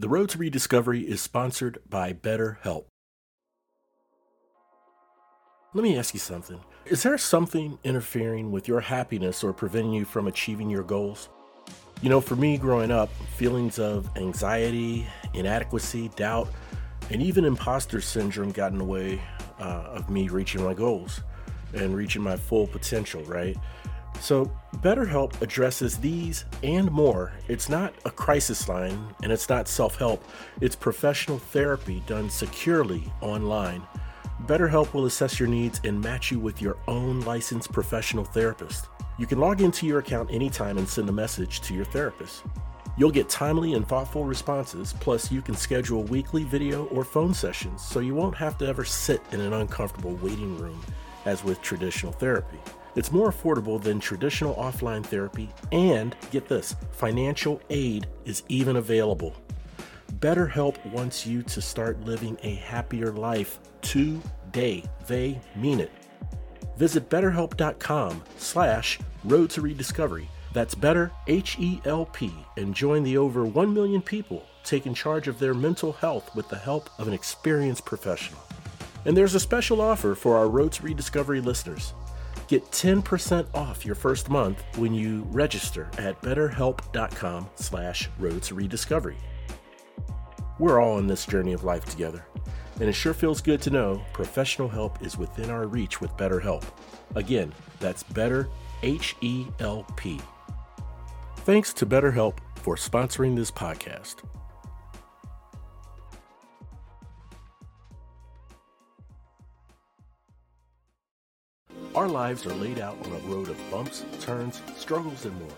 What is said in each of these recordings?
The Road to Rediscovery is sponsored by BetterHelp. Let me ask you something. Is there something interfering with your happiness or preventing you from achieving your goals? You know, for me growing up, feelings of anxiety, inadequacy, doubt, and even imposter syndrome got in the way uh, of me reaching my goals and reaching my full potential, right? So, BetterHelp addresses these and more. It's not a crisis line and it's not self help, it's professional therapy done securely online. BetterHelp will assess your needs and match you with your own licensed professional therapist. You can log into your account anytime and send a message to your therapist. You'll get timely and thoughtful responses, plus, you can schedule weekly video or phone sessions so you won't have to ever sit in an uncomfortable waiting room as with traditional therapy. It's more affordable than traditional offline therapy, and get this financial aid is even available. BetterHelp wants you to start living a happier life today. They mean it. Visit betterhelp.com slash road to rediscovery. That's better, H-E-L-P, and join the over 1 million people taking charge of their mental health with the help of an experienced professional. And there's a special offer for our Road to Rediscovery listeners. Get 10% off your first month when you register at betterhelp.com slash road to rediscovery. We're all on this journey of life together, and it sure feels good to know professional help is within our reach with BetterHelp. Again, that's better H E L P. Thanks to BetterHelp for sponsoring this podcast. Our lives are laid out on a road of bumps, turns, struggles, and more.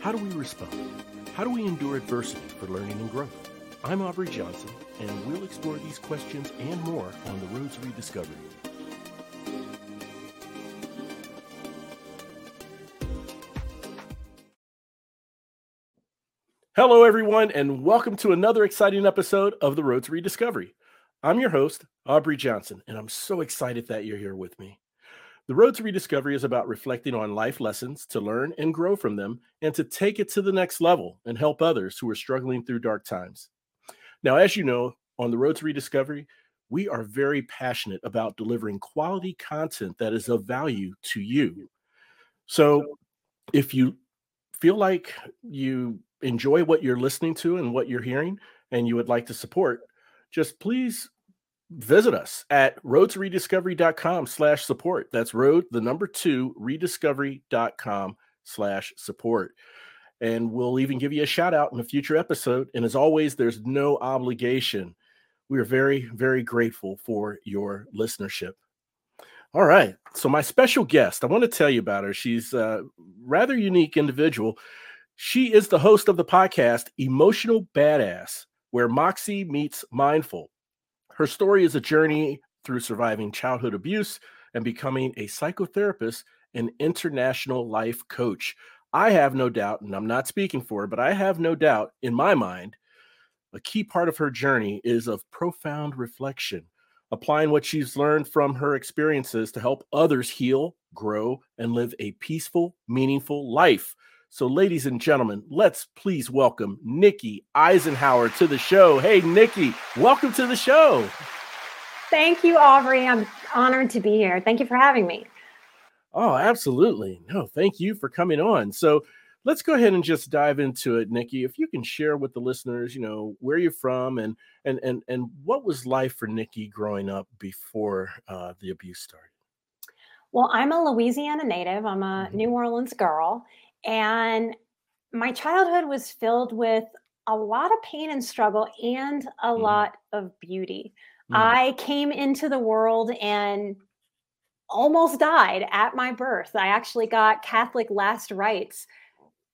How do we respond? How do we endure adversity for learning and growth? I'm Aubrey Johnson, and we'll explore these questions and more on the road to rediscovery. Hello, everyone, and welcome to another exciting episode of The Road to Rediscovery. I'm your host, Aubrey Johnson, and I'm so excited that you're here with me. The Road to Rediscovery is about reflecting on life lessons to learn and grow from them and to take it to the next level and help others who are struggling through dark times. Now, as you know, on The Road to Rediscovery, we are very passionate about delivering quality content that is of value to you. So, if you feel like you enjoy what you're listening to and what you're hearing and you would like to support, just please visit us at roadtorediscovery.com slash support. That's road, the number two, rediscovery.com slash support. And we'll even give you a shout out in a future episode. And as always, there's no obligation. We are very, very grateful for your listenership. All right. So, my special guest, I want to tell you about her. She's a rather unique individual. She is the host of the podcast Emotional Badass, where Moxie meets Mindful. Her story is a journey through surviving childhood abuse and becoming a psychotherapist and international life coach. I have no doubt, and I'm not speaking for her, but I have no doubt in my mind, a key part of her journey is of profound reflection, applying what she's learned from her experiences to help others heal, grow, and live a peaceful, meaningful life. So, ladies and gentlemen, let's please welcome Nikki Eisenhauer to the show. Hey, Nikki, welcome to the show. Thank you, Aubrey. I'm honored to be here. Thank you for having me. Oh, absolutely. No, thank you for coming on. So, let's go ahead and just dive into it, Nikki. If you can share with the listeners, you know, where you're from and and and and what was life for Nikki growing up before uh, the abuse started. Well, I'm a Louisiana native. I'm a mm-hmm. New Orleans girl, and my childhood was filled with a lot of pain and struggle and a mm. lot of beauty. Mm. I came into the world and almost died at my birth. I actually got Catholic last rites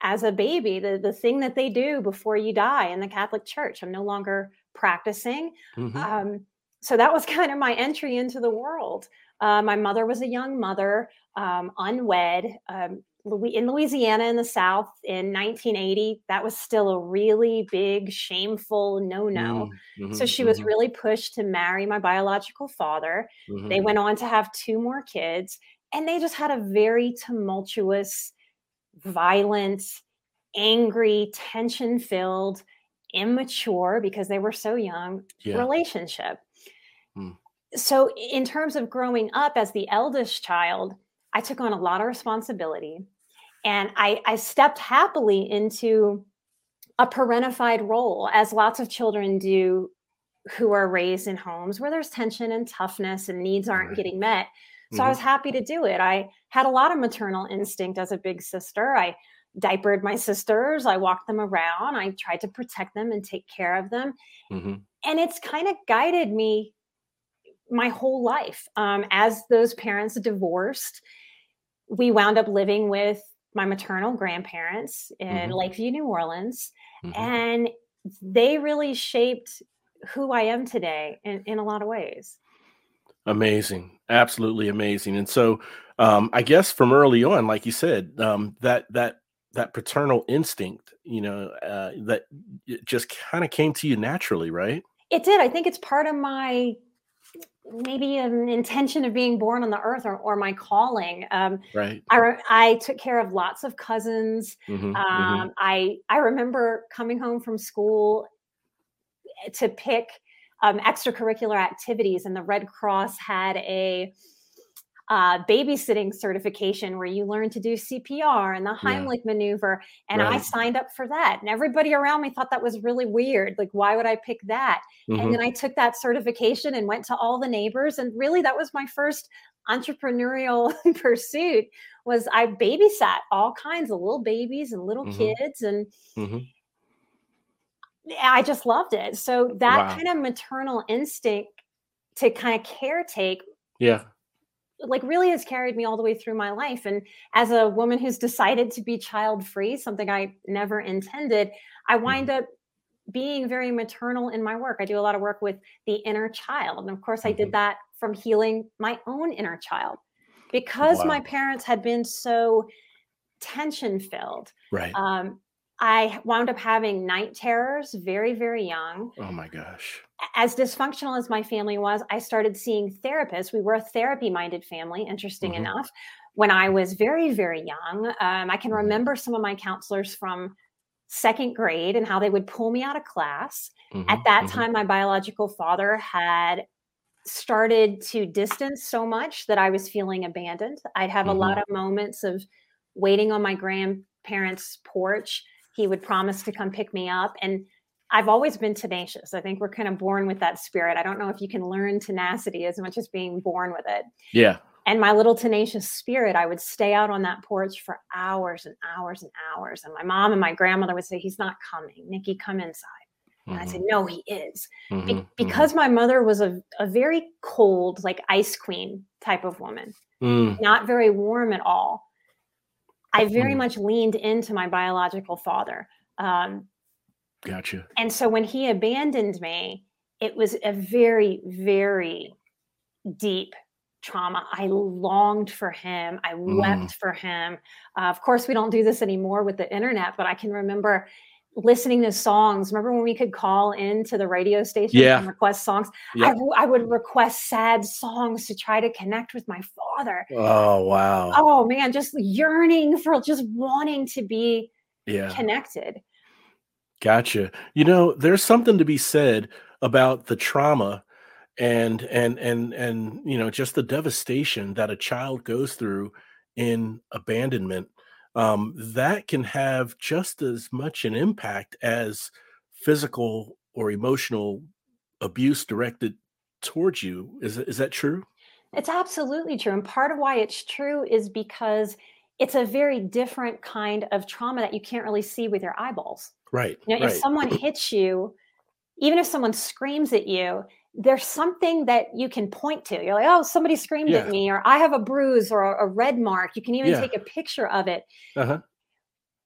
as a baby, the, the thing that they do before you die in the Catholic Church. I'm no longer practicing. Mm-hmm. Um, so that was kind of my entry into the world. Uh, my mother was a young mother, um, unwed. Um, in Louisiana in the South in 1980, that was still a really big, shameful no no. Mm-hmm, so she was mm-hmm. really pushed to marry my biological father. Mm-hmm. They went on to have two more kids, and they just had a very tumultuous, violent, angry, tension filled, immature because they were so young Yeah. relationship. Hmm. So, in terms of growing up as the eldest child, I took on a lot of responsibility and I, I stepped happily into a parentified role, as lots of children do who are raised in homes where there's tension and toughness and needs aren't getting met. So I Mhm. was happy to do it. I had a lot of maternal instinct as a big sister. I diapered my sisters, I walked them around, I tried to protect them and take care of them. Mhm. And it's kind of guided me my whole life. Um, as those parents divorced, we wound up living with my maternal grandparents in Mhm. Lakeview, New Orleans, Mhm. and they really shaped who I am today in, in a lot of ways. Amazing, absolutely amazing. And so, um, I guess from early on, like you said, um, that that that paternal instinct, you know, uh, that it just kind of came to you naturally, right? It did. I think it's part of my maybe an intention of being born on the earth or, or my calling. Um, Right. I, re- I took care of lots of cousins. Mhm, mhm. Um, I I remember coming home from school eh, to pick um, extracurricular activities, and the Red Cross had a uh, babysitting certification where you learn to do CPR and the Yeah. Heimlich maneuver, and I signed up for that. And everybody around me thought that was really weird. Like, why would I pick that? Mhm. And then I took that certification and went to all the neighbors, and really that was my first entrepreneurial pursuit. Was I babysat all kinds of little babies and little Mhm. kids, and Mhm. I just loved it. So that Wow. kind of maternal instinct to kind of caretake, Yeah. Like really has carried me all the way through my life. And as a woman who's decided to be child free, something I never intended, I wind Mm-hmm. up being very maternal in my work. I do a lot of work with the inner child. And of course, I did that from healing my own inner child because my parents had been so tension filled. Right. Um, I wound up having night terrors very, very young. oh my gosh. As dysfunctional as my family was, I started seeing therapists. We were a therapy minded family, interesting Mhm. enough, when I was very, very young. Um, I can Mhm. remember some of my counselors from second grade and how they would pull me out of class. At Mhm, that mhm. time, my biological father had started to distance so much that I was feeling abandoned. I'd have a lot Mhm. of moments of waiting on my grandparents' porch. He would promise to come pick me up. And I've always been tenacious. I think we're kind of born with that spirit. I don't know if you can learn tenacity as much as being born with it. Yeah. And my little tenacious spirit, I would stay out on that porch for hours and hours and hours. And my mom and my grandmother would say, He's not coming. Nikki, come inside. And I Mhm, said, No, he is. Be- mhm, mhm. because my mother was a, a very cold, like ice queen type of woman, Mm, not very warm at all. I very Mm. much leaned into my biological father. Um, gotcha. and so when he abandoned me, it was a very, very deep trauma. I longed for him. I Mm. wept for him. Uh, of course, we don't do this anymore with the internet, but I can remember listening to songs. Remember when we could call into the radio station Yeah. and request songs? I, Yeah. w- I would request sad songs to try to connect with my father. Oh wow. Oh man, just yearning for just wanting to be yeah. connected. Gotcha. You know, there's something to be said about the trauma and and and and you know just the devastation that a child goes through in abandonment. Um, that can have just as much an impact as physical or emotional abuse directed towards you. Is is that true? It's absolutely true. And part of why it's true is because it's a very different kind of trauma that you can't really see with your eyeballs. Right. You know, right. if someone hits you, even if someone screams at you, there's something that you can point to. You're like, oh, somebody screamed Yeah. at me, or I have a bruise or a, red mark. You can even Yeah. take a picture of it. uh-huh.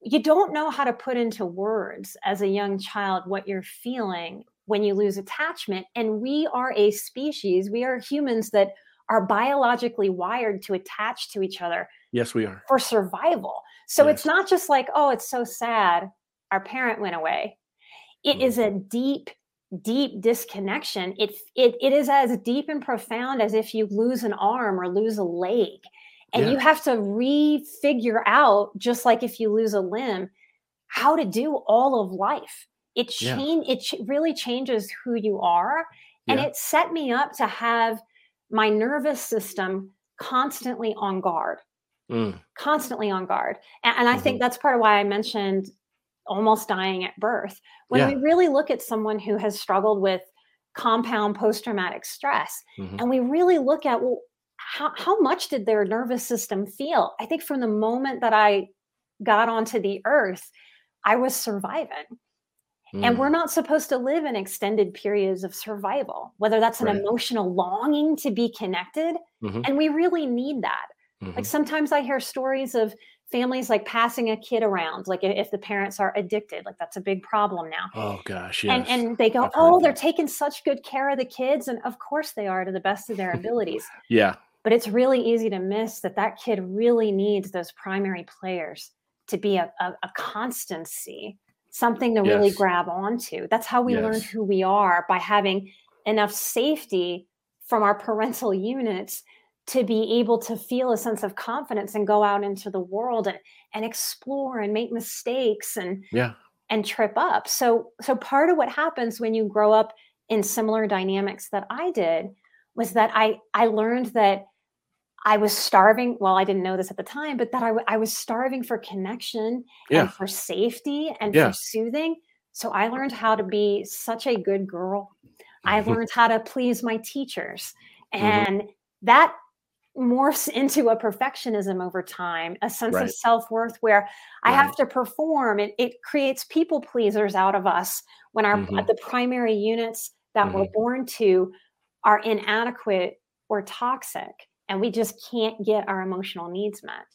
You don't know how to put into words as a young child what you're feeling when you lose attachment. And we are a species, we are humans that are biologically wired to attach to each other Yes, we are. for survival. So it's not just like, oh, it's so sad. Our parent went away. It Mhm. is a deep, deep disconnection. It, it it is as deep and profound as if you lose an arm or lose a leg. And Yeah. you have to refigure out, just like if you lose a limb, how to do all of life. it change yeah. it ch- really changes who you are and yeah. it set me up to have my nervous system constantly on guard mm. constantly on guard and, and i mm-hmm. think that's part of why i mentioned almost dying at birth when yeah. we really look at someone who has struggled with compound post-traumatic stress mm-hmm. and we really look at well how, how much did their nervous system feel i think from the moment that i got onto the earth i was surviving mm. and we're mm. not supposed to live in extended periods of survival whether that's an right. emotional longing to be connected mm-hmm. and we really need that mm-hmm. like sometimes i hear stories of families like passing a kid around like if the parents are addicted like that's a big problem now oh gosh yes. and and they go oh they're taking such good care of the kids and of course they are to the best of their abilities yeah but it's really easy to miss that that kid really needs those primary players to be a, a, a constancy something to yes. really grab onto that's how we yes. learn who we are by having enough safety from our parental units to be able to feel a sense of confidence and go out into the world and, and explore and make mistakes and yeah and trip up so so part of what happens when you grow up in similar dynamics that i did was that i i learned that i was starving well i didn't know this at the time but that I, w- I was starving for connection yeah. and for safety and yeah. for soothing so i learned how to be such a good girl i learned how to please my teachers mm-hmm. and mm-hmm. that morphs into a perfectionism over time, a sense right. of self worth where I have to perform. It, it creates people pleasers out of us when our mm-hmm. the primary units that mm-hmm. we're born to are inadequate or toxic, and we just can't get our emotional needs met.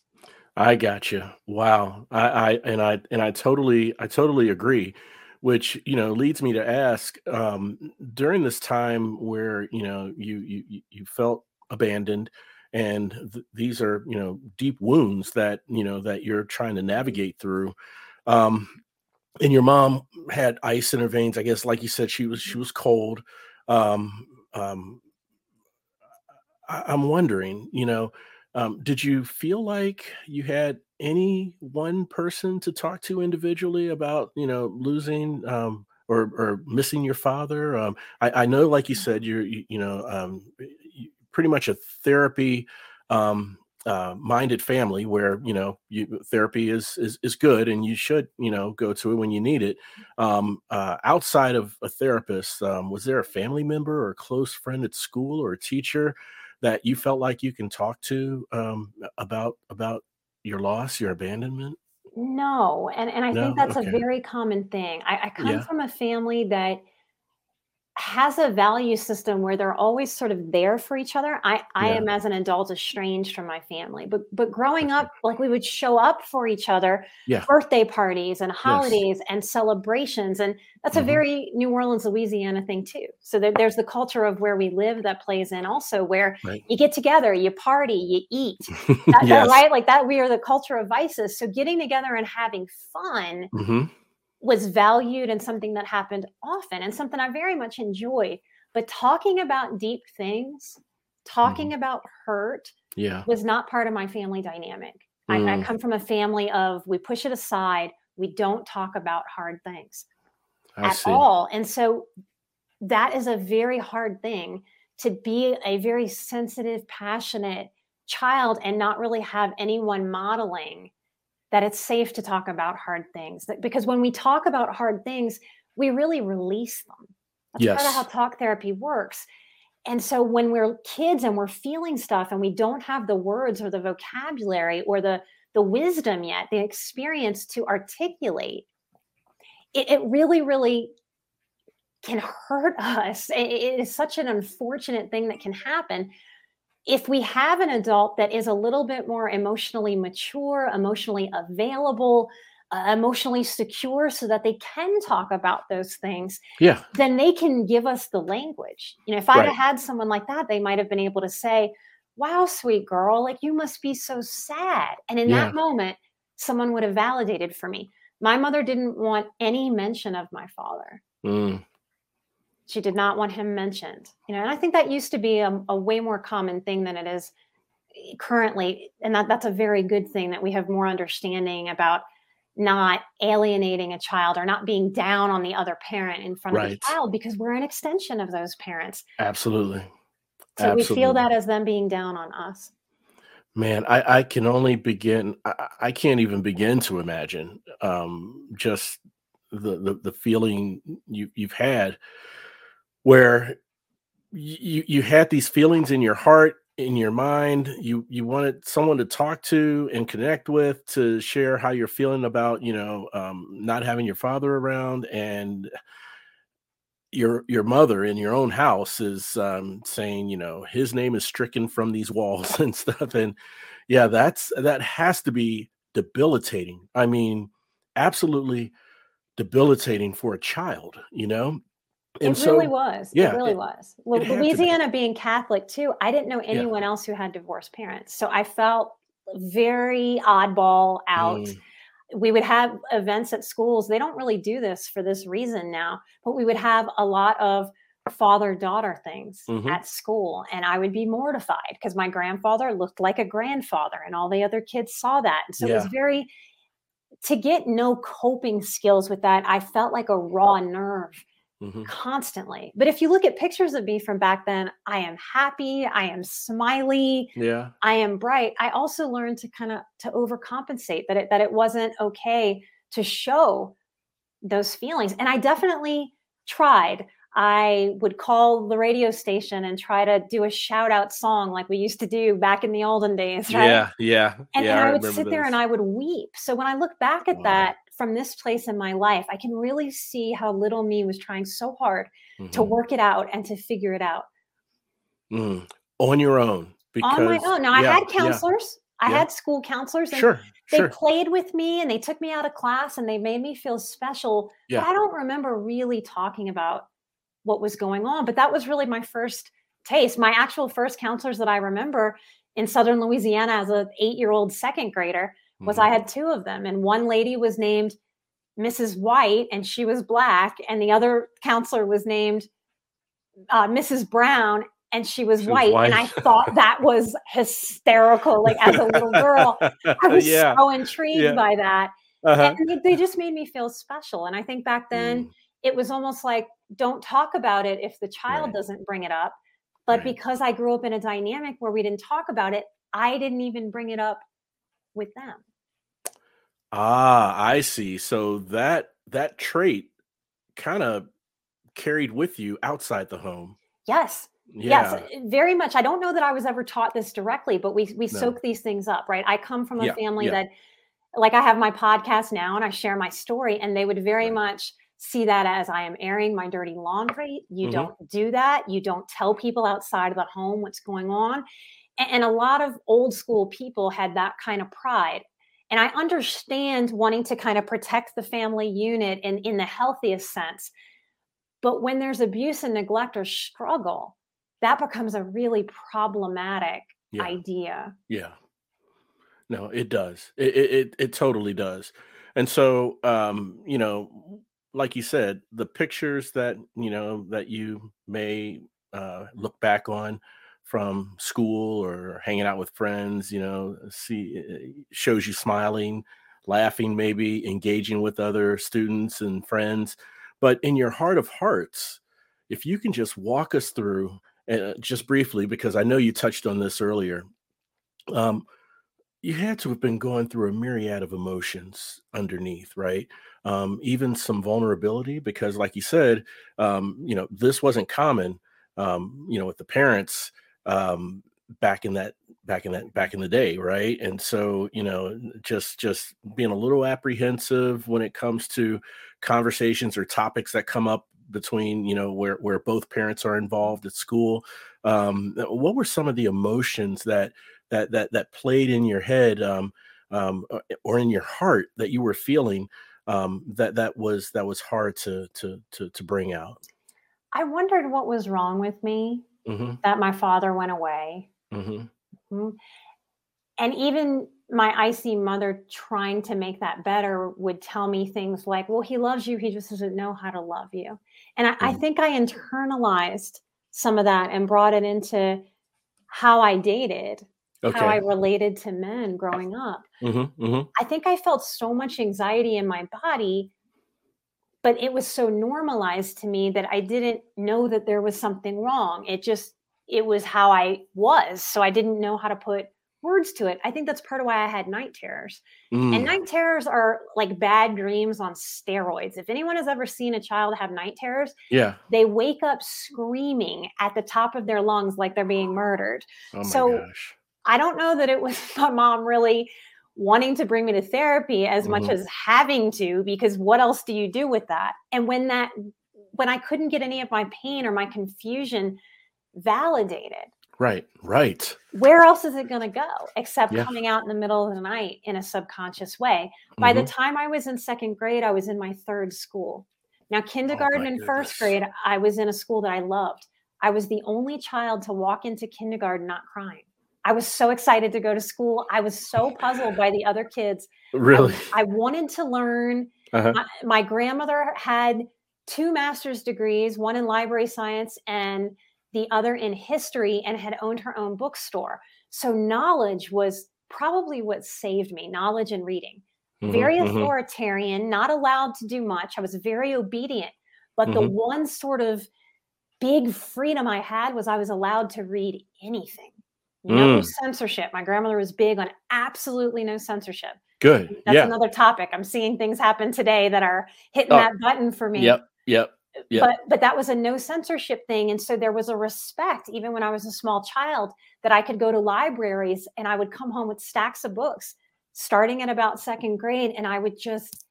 I got you. Wow. I, I and I and I totally I totally agree. Which you know leads me to ask um, during this time where you know you you you felt abandoned and th- these are you know deep wounds that you know that you're trying to navigate through um and your mom had ice in her veins i guess like you said she was she was cold um um I, am wondering you know um, did you feel like you had any one person to talk to individually about you know losing um, or or missing your father? Um, I, I know like you said you're you, you know um, pretty much a therapy um, uh, minded family where you know you, therapy is, is is good and you should you know go to it when you need it um, uh, outside of a therapist um, was there a family member or a close friend at school or a teacher that you felt like you can talk to um, about about your loss your abandonment no and and i no? think that's okay. a very common thing i, I come yeah. from a family that has a value system where they're always sort of there for each other. I, I yeah. am as an adult estranged from my family, but but growing up, like we would show up for each other, yeah. birthday parties and holidays yes. and celebrations, and that's mm-hmm. a very New Orleans, Louisiana thing too. So there, there's the culture of where we live that plays in also, where right. you get together, you party, you eat, that, yes. that, right? Like that. We are the culture of vices. So getting together and having fun. Mm-hmm was valued and something that happened often and something I very much enjoyed. But talking about deep things, talking mm. about hurt, yeah, was not part of my family dynamic. Mm. I, I, mm. come from a family of we push it aside, we don't talk about hard things I at see. all. And so that is a very hard thing to be a very sensitive, passionate child and not really have anyone modeling that it's safe to talk about hard things. That, because when we talk about hard things, we really release them. That's yes. part of how talk therapy works. And so when we're kids and we're feeling stuff and we don't have the words or the vocabulary or the the wisdom yet, the experience to articulate, it, it really, really can hurt us. It, it is such an unfortunate thing that can happen if we have an adult that is a little bit more emotionally mature, emotionally available, uh, emotionally secure so that they can talk about those things yeah then they can give us the language you know if i right. had someone like that they might have been able to say wow sweet girl like you must be so sad and in yeah. that moment someone would have validated for me my mother didn't want any mention of my father mm. She did not want him mentioned. You know, and I think that used to be a, a way more common thing than it is currently. And that, that's a very good thing that we have more understanding about not alienating a child or not being down on the other parent in front Right. of the child because we're an extension of those parents. Absolutely. So we feel that as them being down on us. Man, I, I can only begin. I, I I can't even begin to imagine um, just the, the the feeling you you've had, where you you had these feelings in your heart, in your mind. You you wanted someone to talk to and connect with, to share how you're feeling about you know um, not having your father around, and your your mother in your own house is um, saying, you know, his name is stricken from these walls and stuff. And yeah, that's that has to be debilitating. I mean, absolutely debilitating for a child, you know. And it really so, was. yeah, it really it- was. Well, it to be. Louisiana being Catholic too, I didn't know Yeah. anyone else who had divorced parents. So I felt very oddball out. Mm, We would have events at schools. They don't really do this for this reason now, but we would have a lot of father daughter things Mhm. at school. And I would be mortified because my grandfather looked like a grandfather and all the other kids saw that. And so it was very, to get no coping skills with that, I felt like a raw nerve mhm. constantly. But if you look at pictures of me from back then, I am happy, I am smiley, Yeah. I am bright. I also learned to kind of to overcompensate that it that it wasn't okay to show those feelings. And I definitely tried. I would call the radio station and try to do a shout out song like we used to do back in the olden days, right? Yeah. Yeah. And, yeah. and I, would remember sit there and. I would weep. So when I look back at Wow. that from this place in my life, I can really see how little me was trying so hard to Mhm. work it out and to figure it out Mm. on your own because on my own. Now I yeah, had yeah, counselors. I yeah. had school counselors and Sure. they Sure. played with me and they took me out of class and they made me feel special. Yeah. I don't remember really talking about what was going on. But that was really my first taste. My actual first counselors that I remember in southern Louisiana as an eight-year-old second grader was Mhm. I had two of them. And one lady was named Mrs. White and she was black, and the other counselor was named uh, Mrs. Brown and she was was white. And I thought that was hysterical. Like as a little girl, I was yeah. so intrigued yeah. by that. Uh-huh. And they, they just made me feel special. And I think back then Mm, it was almost like, don't talk about it if the child Right. doesn't bring it up. But Right. because I grew up in a dynamic where we didn't talk about it, I didn't even bring it up with them. Ah, I see. So that that trait kind of carried with you outside the home. Yes. Yeah. Yes, very much. I don't know that I was ever taught this directly, but we we No. soak these things up, right? I come from a Yeah, family yeah. that like I have my podcast now and I share my story and they would very Right. much see that as I am airing my dirty laundry. You Mhm. don't do that. You don't tell people outside of the home what's going on. A- And, a lot of old school people had that kind of pride. And I understand wanting to kind of protect the family unit in, in the healthiest sense. But when there's abuse and neglect or struggle, that becomes a really problematic Yeah. idea. Yeah. No, it does. It, it it it totally does. And so um, you know, like you said, the pictures that, you know, that you may uh look back on from school or hanging out with friends, you know, see uh, shows you smiling, laughing maybe, engaging with other students and friends. But in your heart of hearts, if you can just walk us through uh, just briefly because I know you touched on this earlier. Um you had to have been going through a myriad of emotions underneath, right? Um, even some vulnerability, because, like you said, um, you know, this wasn't common, um, you know, with the parents um, back in that back in that back in the day, right? And so, you know, just just being a little apprehensive when it comes to conversations or topics that come up between, you know, where where both parents are involved at school. Um, what were some of the emotions that that that that played in your head um, um, uh, or in your heart that you were feeling um, that that was that was hard to to to to bring out. I wondered what was wrong with me hmm that my father went away. hmm Mhm. And even my icy mother trying to make that better would tell me things like, well, he loves you. He just doesn't know how to love you. And I, I Mhm. think I internalized some of that and brought it into how I dated. okay. how I related to men growing up. Mm-hmm, mm-hmm. I think I felt so much anxiety in my body, but it was so normalized to me that I didn't know that there was something wrong. It just, it was how I was. So I didn't know how to put words to it. I think that's part of why I had night terrors. Mm. And night terrors are like bad dreams on steroids. If anyone has ever seen a child have night terrors, yeah, they wake up screaming at the top of their lungs like they're being murdered. Oh so gosh. I don't know that it was my mom really wanting to bring me to therapy as mm-hmm. much as having to because what else do you do with that? And when that when I couldn't get any of my pain or my confusion validated, Right, right. Where else is it going to go except yeah. coming out in the middle of the night in a subconscious way? By mm-hmm. the time I was in second grade, I was in my third school. Now, oh kindergarten oh and first grade, I was in a school that I loved. I was the only child to walk into kindergarten not crying. I was so excited to go to school. I was so puzzled by the other kids. Really? I, I wanted to learn. Uh-huh. My, my grandmother had two master's degrees, one in library science and the other in history and had owned her own bookstore. So knowledge was probably what saved me knowledge and reading. Mm-hmm, very mm-hmm. authoritarian, not allowed to do much. I was very obedient. But mm-hmm. the one sort of big freedom I had was I was allowed to read anything. No mm. censorship. My grandmother was big on absolutely no censorship. Good. That's yeah. another topic. I'm seeing things happen today that are hitting oh. that button for me. Yep. Yep yeah. but but that was a no censorship thing and so there was a respect even when i was a small child that i could go to libraries and i would come home with stacks of books starting at about second grade and i would just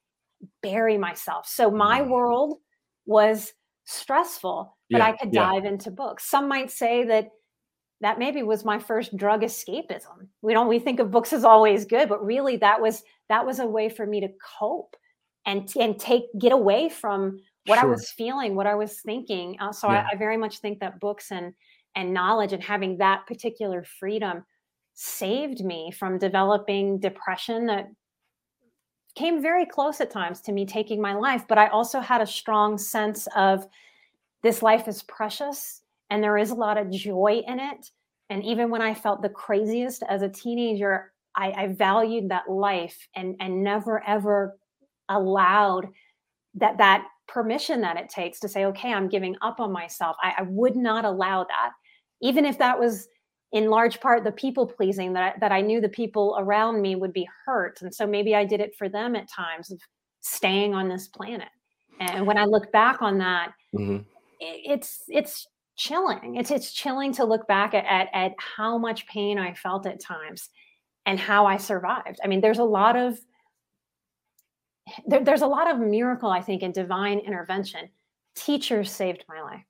bury myself so my mm. world was stressful but yeah, i could dive yeah. into books some might say that that maybe was my first drug escapism we don't we think of books as always good but really that was that was a way for me to cope and and take get away from what sure. I was feeling, what I was thinking. Uh, so yeah. I, I, very much think that books and and knowledge and having that particular freedom saved me from developing depression that came very close at times to me taking my life. But I also had a strong sense of this life is precious and there is a lot of joy in it. And even when I felt the craziest as a teenager, I, I valued that life and and never ever allowed that that permission that it takes to say, okay, I'm giving up on myself. I, I would not allow that, even if that was in large part the people pleasing that I, that I knew the people around me would be hurt, and so maybe I did it for them at times of staying on this planet. And when I look back on that, mm-hmm. it's it's chilling. It's it's chilling to look back at, at at how much pain I felt at times and how I survived. I mean, there's a lot of there, there's a lot of miracle, I think, in divine intervention. Teachers saved my life.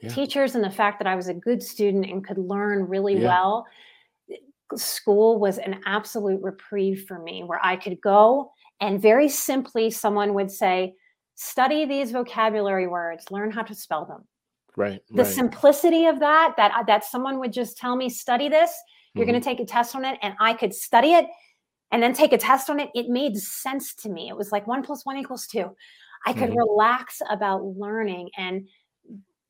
Yeah. Teachers and the fact that I was a good student and could learn really yeah. well. School was an absolute reprieve for me where I could go and very simply someone would say, study these vocabulary words, learn how to spell them. Right. The right. simplicity of that, that that someone would just tell me, study this, you're mm-hmm. going to take a test on it, and I could study it and then take a test on it, it made sense to me. It was like one plus one equals two. I could mm-hmm. relax about learning, and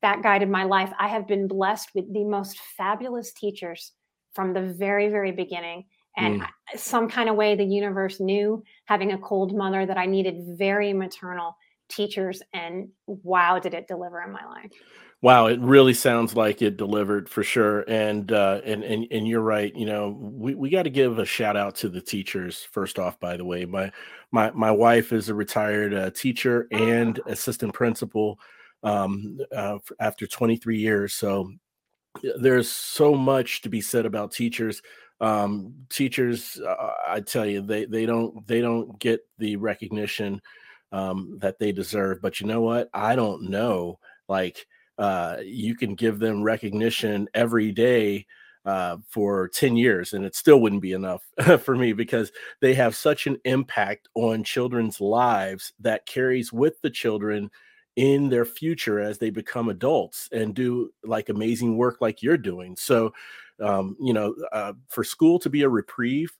that guided my life. I have been blessed with the most fabulous teachers from the very, very beginning. And mm. some kind of way the universe knew having a cold mother that I needed very maternal teachers. And wow, did it deliver in my life. Wow, it really sounds like it delivered for sure. And uh, and and and you're right. You know, we, we got to give a shout out to the teachers first off. By the way, my my my wife is a retired uh, teacher and assistant principal um, uh, after 23 years. So there's so much to be said about teachers. Um, teachers, uh, I tell you, they they don't they don't get the recognition um, that they deserve. But you know what? I don't know, like uh, you can give them recognition every day uh, for 10 years and it still wouldn't be enough for me because they have such an impact on children's lives that carries with the children in their future as they become adults and do like amazing work like you're doing so um, you know uh, for school to be a reprieve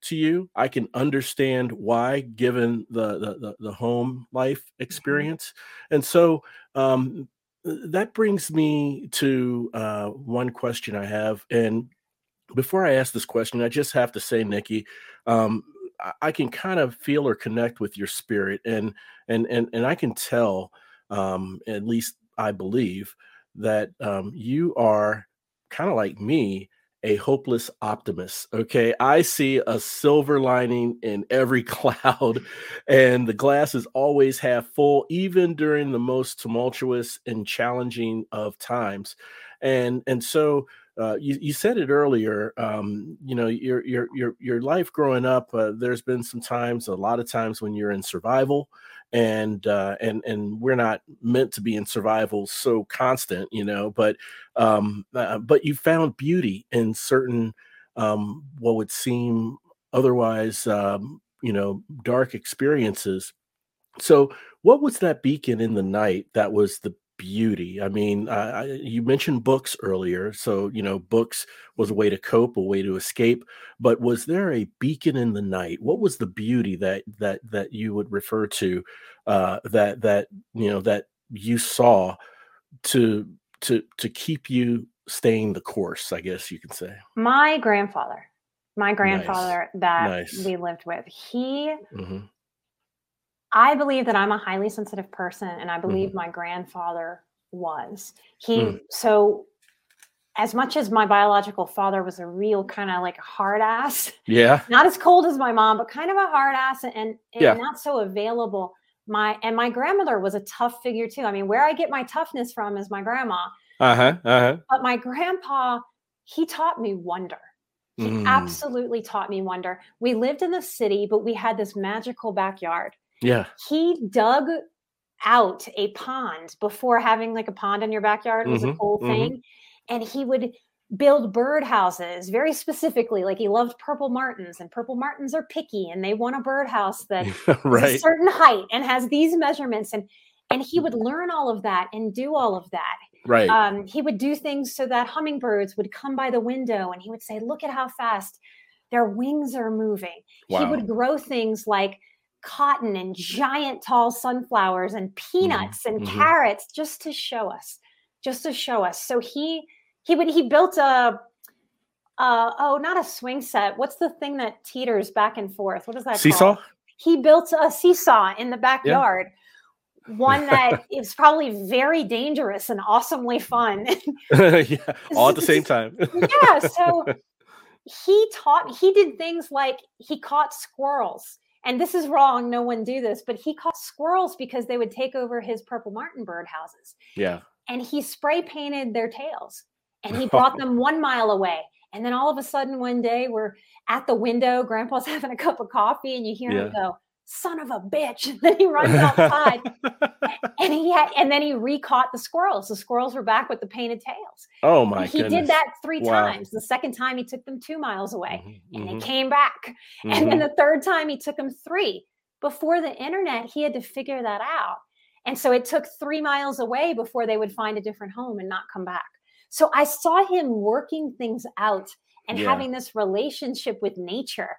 to you i can understand why given the the, the, home life mm-hmm. experience and so um, that brings me to uh, one question I have, and before I ask this question, I just have to say, Nikki, um, I, I can kind of feel or connect with your spirit, and and and and I can tell, um, at least I believe that um, you are kind of like me a hopeless optimist. Okay. I see a silver lining in every cloud, and the glass is always half full, even during the most tumultuous and challenging of times. And and so uh, you, you said it earlier. Um, you know, your your your your life growing up. Uh, there's been some times, a lot of times, when you're in survival, and uh, and and we're not meant to be in survival so constant, you know. But um, uh, but you found beauty in certain um, what would seem otherwise, um, you know, dark experiences. So, what was that beacon in the night that was the beauty. I mean, I, you mentioned books earlier, so you know, books was a way to cope, a way to escape. But was there a beacon in the night? What was the beauty that that that you would refer to? Uh, that that you know that you saw to to to keep you staying the course. I guess you can say. My grandfather, my grandfather nice. that nice. we lived with, he. Mm-hmm I believe that I'm a highly sensitive person, and I believe mm-hmm. my grandfather was. He mm. so as much as my biological father was a real kind of like a hard ass, yeah, not as cold as my mom, but kind of a hard ass and, and yeah. not so available. My and my grandmother was a tough figure too. I mean, where I get my toughness from is my grandma. Uh huh. Uh huh. But my grandpa, he taught me wonder. He mm. absolutely taught me wonder. We lived in the city, but we had this magical backyard. Yeah. He dug out a pond before having like a pond in your backyard was mm-hmm, a cool mm-hmm. thing. And he would build bird houses very specifically. Like he loved purple martins, and purple martins are picky and they want a birdhouse that right. a certain height and has these measurements. And and he would learn all of that and do all of that. Right. Um, he would do things so that hummingbirds would come by the window and he would say, Look at how fast their wings are moving. Wow. He would grow things like cotton and giant tall sunflowers and mm-hmm, peanuts mm-hmm. and carrots just to show us just to show us. So he he would he built a uh oh not a swing set. What's the thing that teeters back and forth? What is that seesaw? called? he built a seesaw in the backyard. Yeah. one that is probably very dangerous and awesomely fun. Yeah all at the same time. Yeah so he taught he did things like he caught squirrels and this is wrong no one do this but he caught squirrels because they would take over his purple martin bird houses yeah. And he spray painted their tails and he brought them one mile away. And then all of a sudden one day we're at the window grandpa's having a cup of coffee and you hear yeah. him go son of a bitch. And then he runs outside and he had, and then he recaught the squirrels. The squirrels were back with the painted tails. Oh my He goodness. did that three wow. times. The second time he took them two miles away mm-hmm, and mm-hmm. they came back. Mm-hmm. And then mm-hmm. the third time he took them three. Before the internet, he had to figure that out. And so it took three miles away before they would find a different home and not come back. So I saw him working things out and yeah. having this relationship with nature.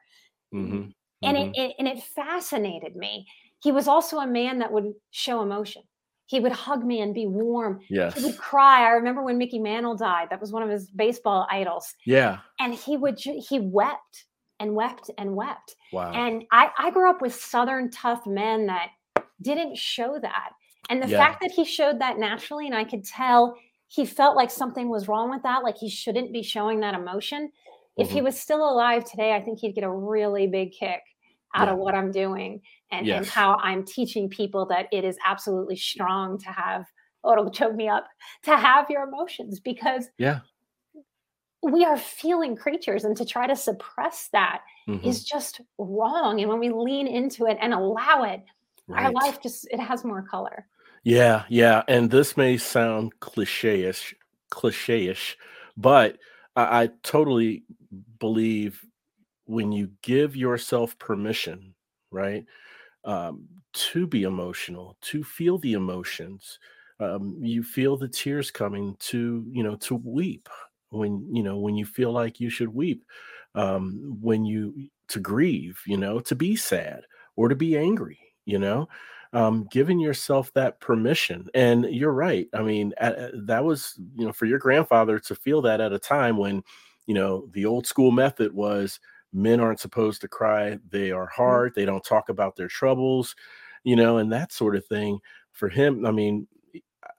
Mm-hmm and mm-hmm. it, it and it fascinated me he was also a man that would show emotion he would hug me and be warm. Yes. He would cry. I remember when Mickey Mantle died. That was one of his baseball idols. Yeah. And he would he wept and wept and wept. Wow. And I I grew up with southern tough men that didn't show that. And the yeah. fact that he showed that naturally and I could tell he felt like something was wrong with that, like he shouldn't be showing that emotion. If mm-hmm. he was still alive today, I think he'd get a really big kick out yeah. of what I'm doing and, yes. and how I'm teaching people that it is absolutely strong to have, oh, it'll choke me up, to have your emotions because yeah, we are feeling creatures and to try to suppress that mm-hmm. is just wrong. And when we lean into it and allow it, right. our life just, it has more color. Yeah. Yeah. And this may sound cliche-ish, cliche-ish, but I, I totally believe when you give yourself permission, right, um, to be emotional, to feel the emotions, um, you feel the tears coming to, you know, to weep when, you know, when you feel like you should weep, um, when you, to grieve, you know, to be sad or to be angry, you know, um, giving yourself that permission. And you're right. I mean, that was, you know, for your grandfather to feel that at a time when, you know, the old school method was men aren't supposed to cry. They are mm-hmm. hard. They don't talk about their troubles, you know, and that sort of thing. For him, I mean,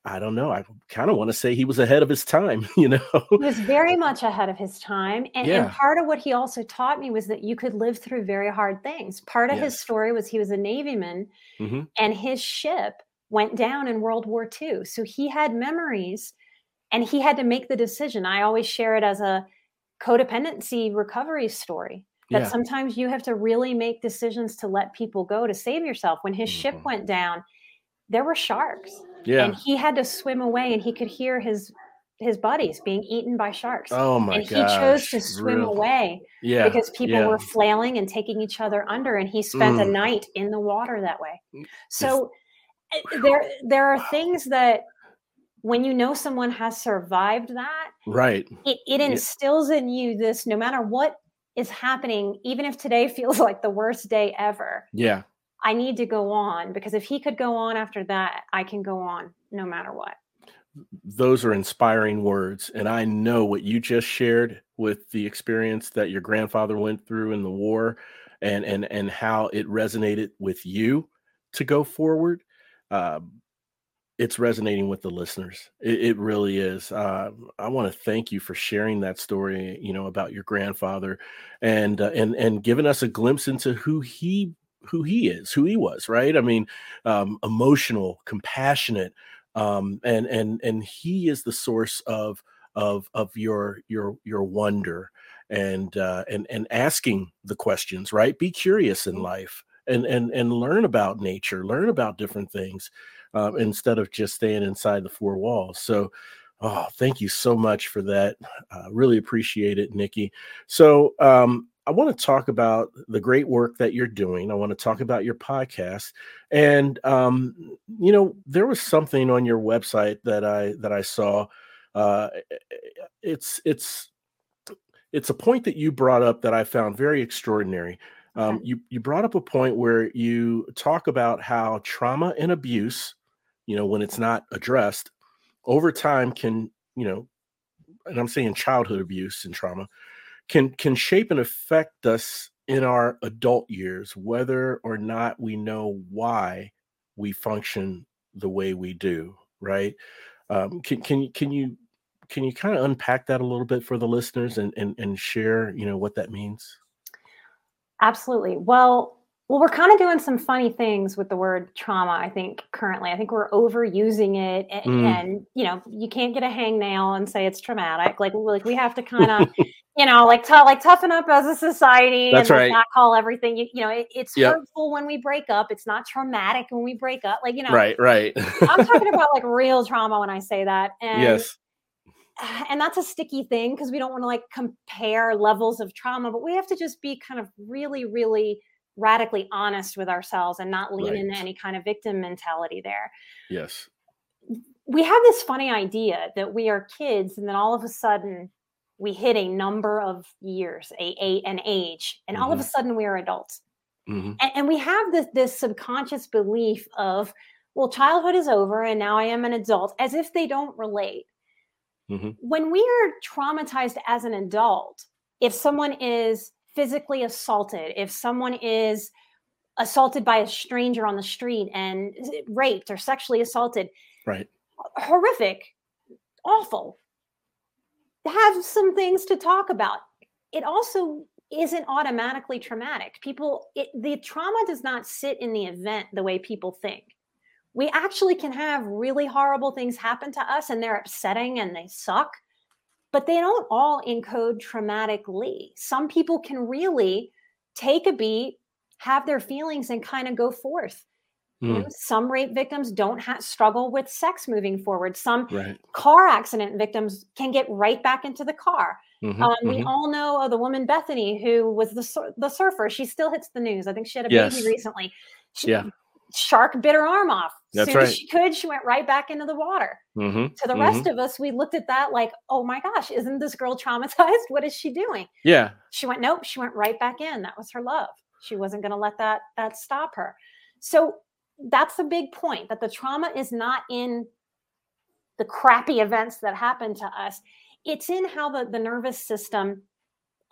I don't know. I kind of want to say he was ahead of his time, you know. He was very much ahead of his time. And, yeah. and part of what he also taught me was that you could live through very hard things. Part of yes. his story was he was a Navyman mm-hmm. and his ship went down in World War II. So he had memories and he had to make the decision. I always share it as a codependency recovery story that yeah. sometimes you have to really make decisions to let people go to save yourself. When his mm-hmm. ship went down, there were sharks yeah. And he had to swim away and he could hear his his buddies being eaten by sharks. Oh my And gosh, he chose to swim really? away yeah, because people yeah. were flailing and taking each other under and he spent mm. a night in the water that way. Mm, so eh, there there are wow. things that when you know someone has survived that, right. It it instills yeah. in you this no matter what is happening, even if today feels like the worst day ever. Yeah. I need to go on because if he could go on after that, I can go on no matter what. Those are inspiring words. And I know what you just shared with the experience that your grandfather went through in the war and and and how it resonated with you to go forward. Uh, it's resonating with the listeners. It, it really is. Uh, I want to thank you for sharing that story, you know, about your grandfather, and uh, and and giving us a glimpse into who he who he is, who he was, right? I mean, um, emotional, compassionate, um, and and and he is the source of of of your your your wonder and uh, and and asking the questions, right? Be curious in mm-hmm. life and and and learn about nature, learn about different things um, instead of just staying inside the four walls. So. Oh, thank you so much for that. Uh, really appreciate it, Nikki. So, um, I want to talk about the great work that you're doing. I want to talk about your podcast, and um, you know, there was something on your website that I that I saw. Uh, it's it's it's a point that you brought up that I found very extraordinary. Um, you you brought up a point where you talk about how trauma and abuse, you know, when it's not addressed, over time can you know, and I'm saying childhood abuse and trauma can can shape and affect us in our adult years whether or not we know why we function the way we do right? Um, can, can, you can you can you kind of unpack that a little bit for the listeners and, and and share you know what that means? Absolutely. Well well, we're kind of doing some funny things with the word trauma, I think, currently. I think we're overusing it. And, mm. and you know, you can't get a hangnail and say it's traumatic. Like, like we have to kind of, you know, like, t- like toughen up as a society That's and right. not call everything, you, you know, it, it's yep. hurtful when we break up. It's not traumatic when we break up. Like, you know, right, right. I'm talking about like real trauma when I say that. And, yes. And that's a sticky thing because we don't want to like compare levels of trauma, but we have to just be kind of really, really radically honest with ourselves and not lean right. into any kind of victim mentality there. Yes. We have this funny idea that we are kids and then all of a sudden we hit a number of years, a, a an age, and mm-hmm. all of a mm-hmm. sudden we are adults. Mm-hmm. And, and, we have this this subconscious belief of, well, childhood is over and now I am an adult, as if they don't relate. Mm-hmm. When we are traumatized as an adult, if someone is physically assaulted, if someone is assaulted by a stranger on the street and raped or sexually assaulted, right? Horrific, awful. Have some things to talk about. It also isn't automatically traumatic. People, it, the trauma does not sit in the event the way people think. We actually can have really horrible things happen to us and they're upsetting and they suck but they don't all encode traumatically. Some people can really take a beat, have their feelings, and kind of go forth. Mm. You know, hmm. some rape victims don't ha- struggle with sex moving forward. Some right. car accident victims can get right back into the car. Mm-hmm, um, mm-hmm. We all know of the woman Bethany who was the sur- the surfer. She still hits the news. I think she had a yes. baby recently. She, yeah shark bit her arm off. That's Soon right. as she could, she went right back into the water. Mm-hmm. To the mm-hmm. rest of us, we looked at that like, oh my gosh, isn't this girl traumatized? What is she doing? Yeah. She went, nope, she went right back in. That was her love. She wasn't going to let that that stop her. So that's the big point that the trauma is not in the crappy events that happen to us. it's in how the, the nervous system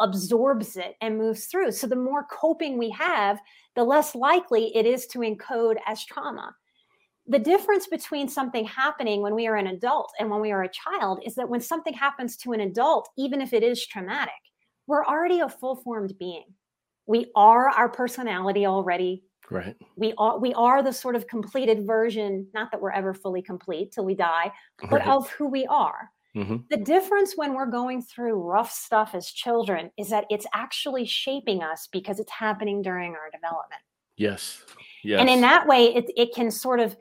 absorbs it and moves through. So the more coping we have, the less likely it is to encode as trauma. The difference between something happening when we are an adult and when we are a child is that when something happens to an adult, even if it is traumatic, we're already a full formed being. We are our personality already. Right. We are we are the sort of completed version, not that we're ever fully complete till we die, but Right. of who we are. Hmm The difference when we're going through rough stuff as children is that it's actually shaping us because it's happening during our development. Yes. Yes. And in that way, it, it can sort of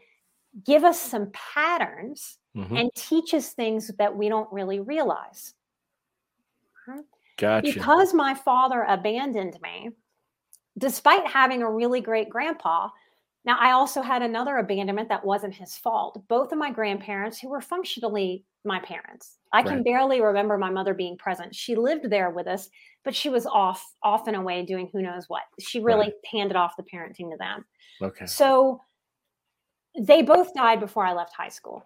give us some patterns Mhm. and teach us things that we don't really realize. Gotcha. Because my father abandoned me, despite having a really great grandpa. Now, I also had another abandonment that wasn't his fault. Both of my grandparents, who were functionally my parents, I can barely remember my mother being present. She lived there with us, but she was off, off and away doing who knows what. She really Right. handed off the parenting to them. okay. So they both died before I left high school.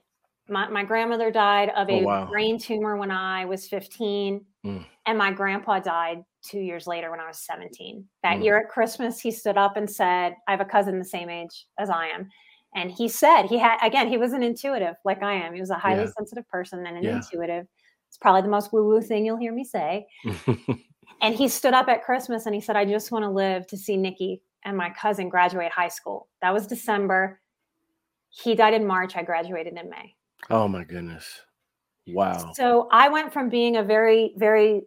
My, my grandmother died of Oh, a wow. brain tumor when I was 15, Mm. and my grandpa died two years later when I was 17. That Mm. year at Christmas, he stood up and said, I have a cousin the same age as I am. And he said, he had, again, he was an intuitive like I am. He was a highly Yeah. sensitive person and an Yeah. intuitive. It's probably the most woo woo thing you'll hear me say. And he stood up at Christmas and he said, I just want to live to see Nikki and my cousin graduate high school. That was December. He died in March. I graduated in May. oh my goodness. Wow. So I went from being a very, very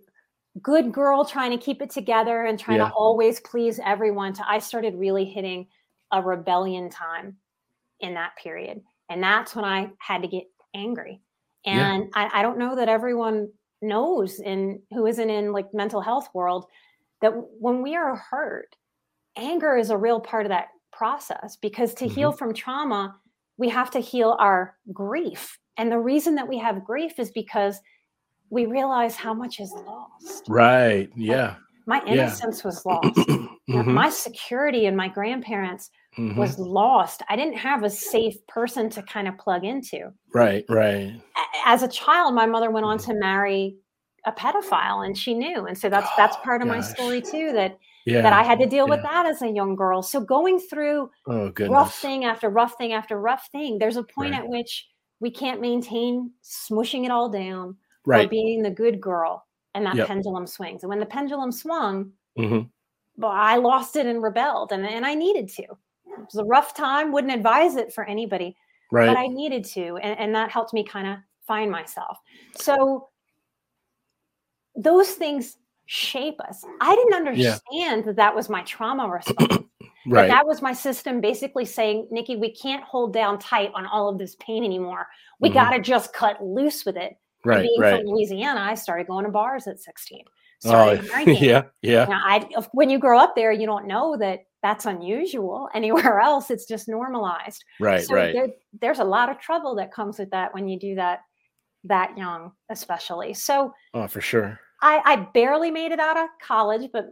good girl trying to keep it together and trying Yeah. to always please everyone to I started really hitting a rebellion time in that period. And that's when I had to get angry. Yeah. And I, I don't know that everyone knows in who isn't in like mental health world that when we are hurt, anger is a real part of that process because to mm-hmm. heal from trauma, we have to heal our grief. And the reason that we have grief is because we realize how much is lost. Right. Yeah. My Yeah. innocence was lost. Mhm, My security and my grandparents mhm. was lost. I didn't have a safe person to kind of plug into. right. Right. As a child, my mother went on Mm-hmm. to marry a pedophile and she knew. And so that's that's Oh, part of my story too that Yeah. that I had to deal with that as a young girl. So going through Oh rough thing after rough thing after rough thing, there's a point Right. at which we can't maintain smushing it all down or being the good girl and that Yep. pendulum swings. And when the pendulum swung, hmm but I lost it and rebelled, and, and I needed to. It was a rough time, wouldn't advise it for anybody, Right. but I needed to. And, and that helped me kind of find myself. So those things shape us. I didn't understand that that was my trauma response. That right. that was my system basically saying, Nikki, we can't hold down tight on all of this pain anymore. We Mhm. got to just cut loose with it. And right. being Right. from Louisiana, I started going to bars at 16. Oh, drinking. yeah. Yeah. Now, I, when you grow up there, you don't know that that's unusual. Anywhere else, it's just normalized. Right. so right. there, there's a lot of trouble that comes with that when you do that that young, especially. So Oh, for sure. I, I barely made it out of college, but,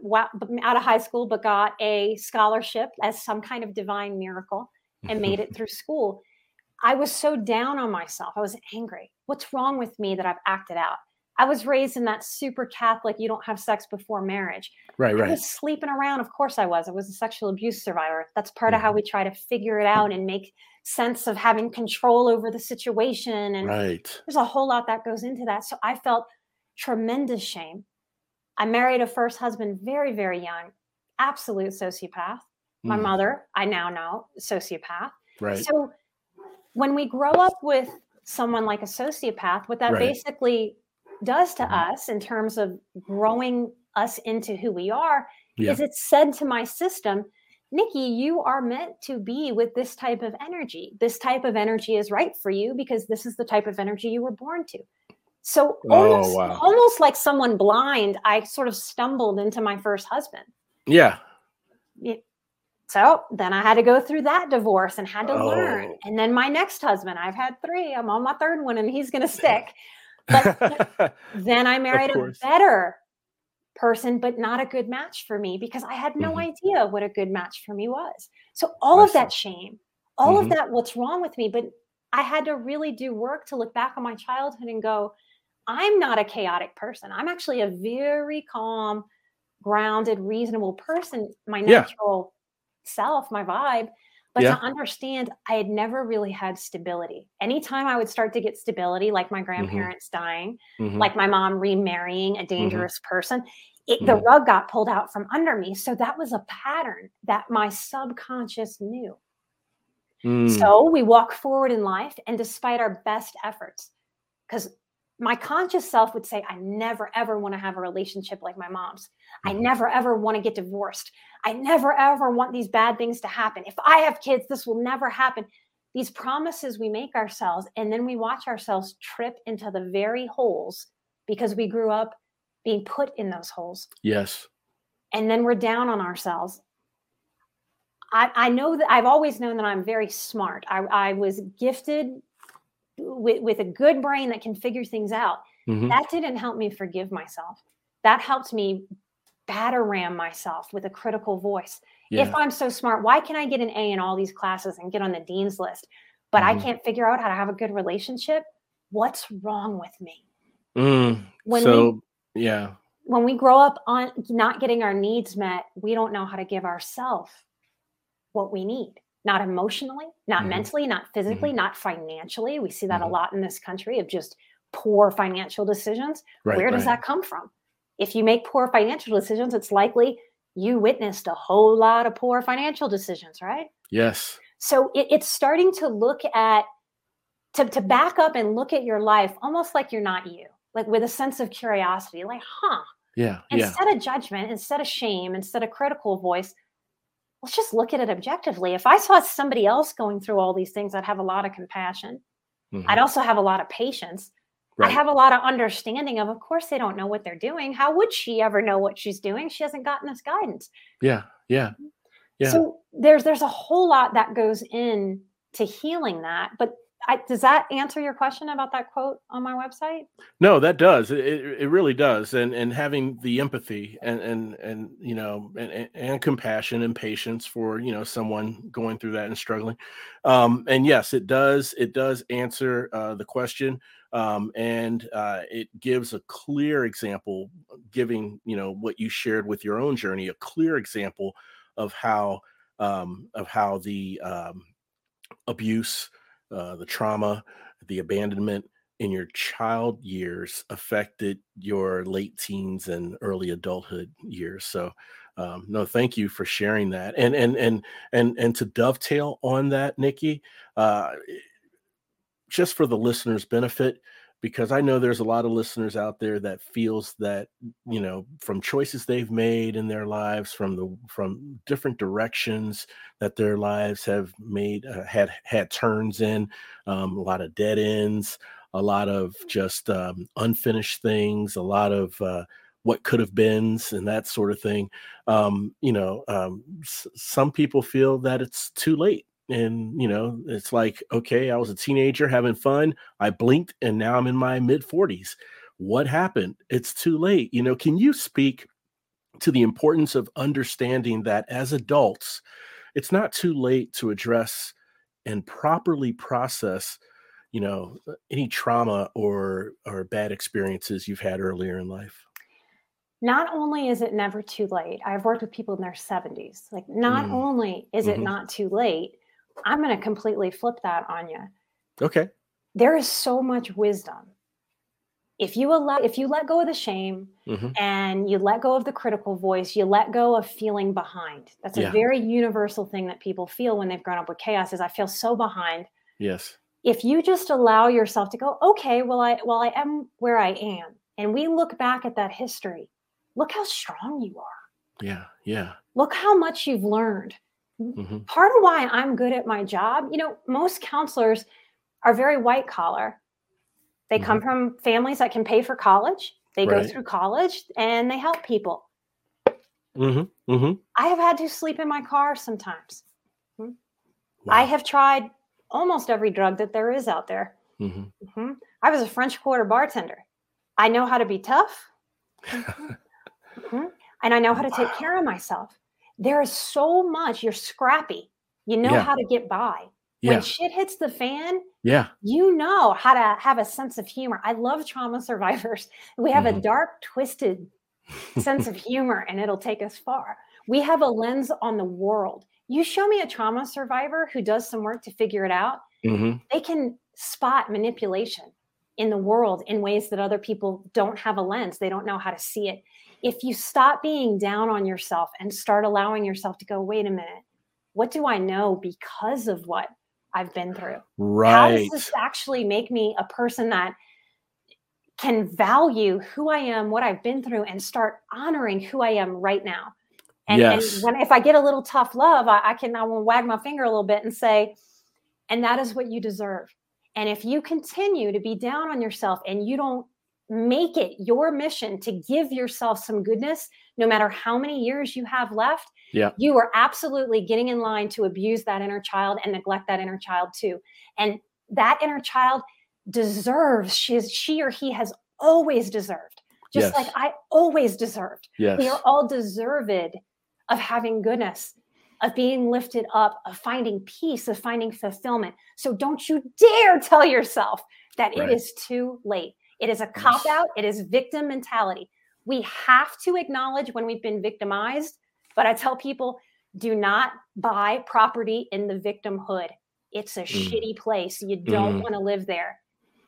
out of high school, but got a scholarship as some kind of divine miracle and made it through school. I was so down on myself. I was angry. What's wrong with me that I've acted out? I was raised in that super Catholic, you don't have sex before marriage. Right. I Right. was sleeping around. Of course I was. I was a sexual abuse survivor. That's part of Mm-hmm. how we try to figure it out and make sense of having control over the situation. And Right. there's a whole lot that goes into that. So I felt tremendous shame. I married a first husband very, very young, absolute sociopath. My Mm, mother, I now know, sociopath. Right. So when we grow up with someone like a sociopath, what that Right. basically does to Mhm. us in terms of growing us into who we are Yeah. is it said to my system, Nikki, you are meant to be with this type of energy. This type of energy is right for you because this is the type of energy you were born to. So Oh, almost, wow. almost like someone blind, I sort of stumbled into my first husband. Yeah. Ye- So then I had to go through that divorce and had to learn. Oh. And then my next husband, I've had three. I'm on my third one and he's going to stick. But then I married a better person, but not a good match for me because I had no Mhm. idea what a good match for me was. So all of that shame, all Mhm. of that, what's wrong with me, but I had to really do work to look back on my childhood and go, I'm not a chaotic person. I'm actually a very calm, grounded, reasonable person, my Yeah. natural self, my vibe. But Yeah. to understand, I had never really had stability. Anytime I would start to get stability, like my grandparents dying, Mhm. like my mom remarrying a dangerous person, it, the Mhm. rug got pulled out from under me. So that was a pattern that my subconscious knew. Mm. So we walk forward in life, and despite our best efforts, because my conscious self would say, I never ever want to have a relationship like my mom's. I Mhm. never ever want to get divorced. I never ever want these bad things to happen. If I have kids, this will never happen. These promises we make ourselves, and then we watch ourselves trip into the very holes because we grew up being put in those holes yes. and then we're down on ourselves. I, I know that I've always known that I'm very smart. I, I was gifted with, with a good brain that can figure things out. Mhm. That didn't help me forgive myself. That helped me batter ram myself with a critical voice. Yeah. If I'm so smart, why can I get an A in all these classes and get on the dean's list, but I Mhm. can't figure out how to have a good relationship? What's wrong with me? Mm. When we so yeah. when we grow up on not getting our needs met, we don't know how to give ourselves what we need. Not emotionally, not Mhm. mentally, not physically, not financially. We see that Mhm. a lot in this country of just poor financial decisions. Right. Where does right. that come from? If you make poor financial decisions, it's likely you witnessed a whole lot of poor financial decisions, right? Yes. So it, it's starting to look at to, to back up and look at your life almost like you're not you, like with a sense of curiosity, like, huh, Yeah. Yeah. instead of judgment, instead of shame, instead of critical voice, let's just look at it objectively. If I saw somebody else going through all these things, I'd have a lot of compassion. Mhm. I'd also have a lot of patience. Right. I have a lot of understanding of, of course, they don't know what they're doing. How would she ever know what she's doing? She hasn't gotten this guidance. Yeah. Yeah. Yeah. So there's there's a whole lot that goes in to healing that. But I, does that answer your question about that quote on my website? No, that does. It, it really does. And and having the empathy and and and you know and, and compassion and patience for you know someone going through that and struggling. Um, and yes, it does. It does answer uh, the question. Um, and uh, it gives a clear example, giving you know what you shared with your own journey, a clear example of how um, of how the um, abuse, uh, the trauma, the abandonment in your child years affected your late teens and early adulthood years. So, um, no, thank you for sharing that. And and and and and to dovetail on that, Nikki, uh, just for the listeners' benefit, because I know there's a lot of listeners out there that feels that you know from choices they've made in their lives, from the from different directions that their lives have made uh, had had turns in, um, a lot of dead ends, a lot of just um, unfinished things, a lot of uh, what could have beens and that sort of thing. Um, you know, um, s- some people feel that it's too late. And, you know, it's like, okay, I was a teenager having fun. I blinked and now I'm in my mid 40s. What happened? It's too late. You know, can you speak to the importance of understanding that as adults, it's not too late to address and properly process you know any trauma or or bad experiences you've had earlier in life Not only is it never too late, I've worked with people in their 70s. Like, not Mm. only is it Mhm. not too late, I'm going to completely flip that on you. okay There is so much wisdom. If you allow, if you let go of the shame hmm and you let go of the critical voice, you let go of feeling behind. That's a Yeah. very universal thing that people feel when they've grown up with chaos is I feel so behind. yes If you just allow yourself to go, okay, well I well I am where I am. And we look back at that history. Look how strong you are. yeah yeah Look how much you've learned. Hmm Part of why I'm good at my job, you know, most counselors are very white collar. They come from families that can pay for college. They go through college and they help people. hmm hmm I have had to sleep in my car sometimes. I have tried almost every drug that there is out there. hmm Mhm. I was a French Quarter bartender. I know how to be tough. And I know how to take care of myself. There is so much. You're scrappy. You know Yeah. how to get by. Yeah. When shit hits the fan, Yeah. you know how to have a sense of humor. I love trauma survivors. We have a Mhm. dark, twisted sense of humor, and it'll take us far. We have a lens on the world. You show me a trauma survivor who does some work to figure it out, hmm they can spot manipulation in the world in ways that other people don't have a lens. They don't know how to see it. If you stop being down on yourself and start allowing yourself to go, wait a minute, what do I know because of what I've been through? Right. How does this actually make me a person that can value who I am, what I've been through, and start honoring who I am right now? And, Yes. and when if I get a little tough love, I, I can I will wag my finger a little bit and say, and that is what you deserve. And if you continue to be down on yourself and you don't make it your mission to give yourself some goodness, no matter how many years you have left, Yeah. you are absolutely getting in line to abuse that inner child and neglect that inner child too. And that inner child deserves, she, is, she or he has always deserved, just like I always deserved. Yes. We are all deserved of having goodness, of being lifted up, of finding peace, of finding fulfillment. So don't you dare tell yourself that Right. it is too late. It is a cop out, it is victim mentality. We have to acknowledge when we've been victimized, but I tell people do not buy property in the victimhood. It's a Mm. shitty place. You don't Mm. want to live there.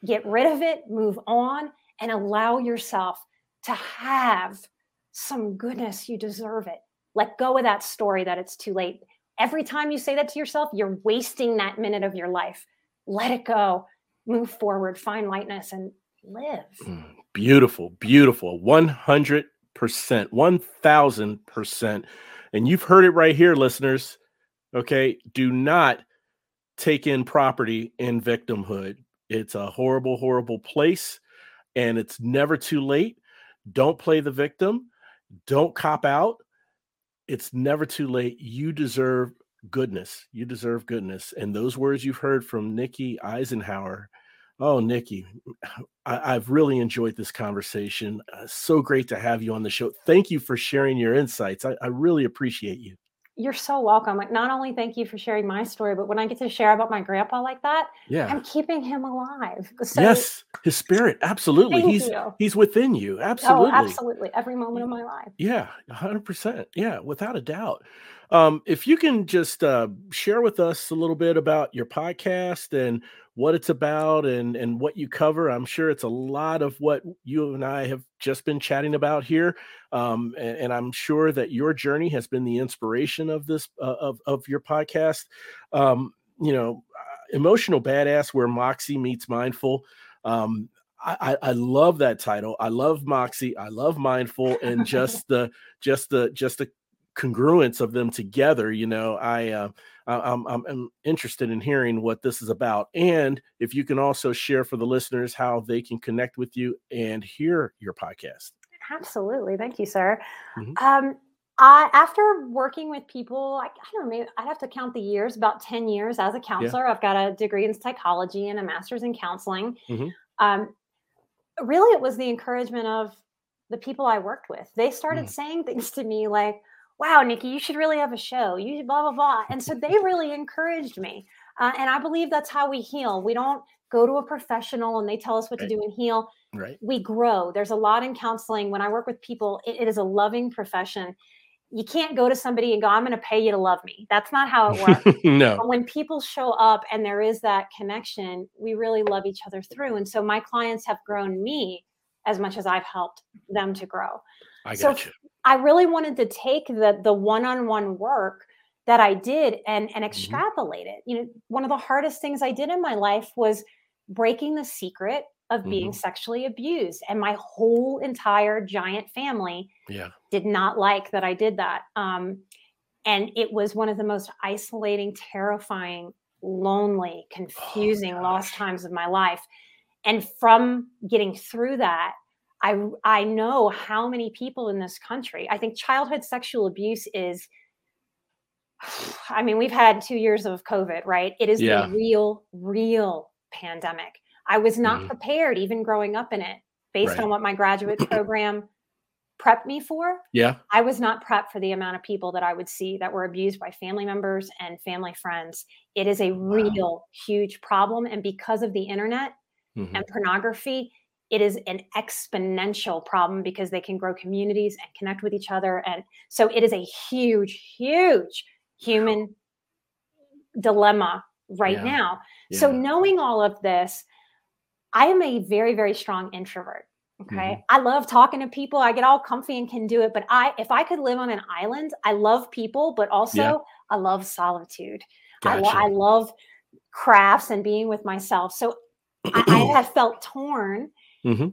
Get rid of it, move on, and allow yourself to have some goodness. You deserve it. Let go of that story that it's too late. Every time you say that to yourself, you're wasting that minute of your life. Let it go, move forward, find lightness, and live. Mm, Beautiful, beautiful. 100%, 1000%. And you've heard it right here, listeners. Okay. Do not take in property in victimhood. It's a horrible, horrible place, and it's never too late. Don't play the victim. Don't cop out. It's never too late. You deserve goodness. You deserve goodness. And those words you've heard from Nikki Eisenhauer. Oh, Nikki, I, I've really enjoyed this conversation. Uh, so great to have you on the show. Thank you for sharing your insights. I, I really appreciate you. You're so welcome. Like, not only thank you for sharing my story, but when I get to share about my grandpa like that, Yeah. I'm keeping him alive. So, yes, his spirit. Absolutely. Thank he's you. he's within you. Absolutely. Oh, absolutely. Every moment of my life. Yeah, 100%. Yeah, without a doubt. Um, if you can just uh, share with us a little bit about your podcast and what it's about and and what you cover, I'm sure it's a lot of what you and I have just been chatting about here. Um, and, and I'm sure that your journey has been the inspiration of this uh, of of your podcast. Um, you know, uh, emotional badass, where Moxie meets mindful. Um, I, I I love that title. I love Moxie. I love mindful, and just the just the just the congruence of them together. You know, I uh, I'm, I'm interested in hearing what this is about, and if you can also share for the listeners how they can connect with you and hear your podcast. Absolutely. Thank you, sir. Mhm. Um, I, after working with people, I, I don't know, maybe I'd have to count the years, about 10 years as a counselor. I've got a degree in psychology and a master's in counseling. Mhm. Um, really, it was the encouragement of the people I worked with. They started Mm. saying things to me like, wow, Nikki, you should really have a show. You should blah, blah, blah. And so they really encouraged me. Uh, and I believe that's how we heal. We don't go to a professional and they tell us what Right. to do and heal Right. we grow. There's a lot in counseling. When I work with people, it, it is a loving profession. You can't go to somebody and go, I'm going to pay you to love me. That's not how it works. no. but when people show up and there is that connection, we really love each other through. And so my clients have grown me as much as I've helped them to grow. I so got you. I really wanted to take the the one-on-one work that I did and and Mm-hmm. extrapolate it. You know, one of the hardest things I did in my life was breaking the secret of being Mm-hmm. sexually abused and my whole entire giant family Yeah. did not like that I did that. Um, and it was one of the most isolating, terrifying, lonely, confusing, lost times of my life. And from getting through that, I I know how many people in this country. I think childhood sexual abuse is. I mean, we've had two years of COVID, right? It is Yeah. the real, real pandemic. I was not Mhm. prepared, even growing up in it, based Right. on what my graduate program prep me for. Yeah. I was not prepped for the amount of people that I would see that were abused by family members and family friends. It is a wow. real huge problem. And because of the internet mm-hmm. and pornography, it is an exponential problem because they can grow communities and connect with each other. And so it is a huge, huge human dilemma right yeah. now. Yeah. So knowing all of this, I am a very, very strong introvert. Okay. Mm-hmm. I love talking to people. I get all comfy and can do it. But I, if I could live on an island, I love people, but also yeah. I love solitude. Gotcha. I, I, love crafts and being with myself. So I, I have felt torn, mm-hmm.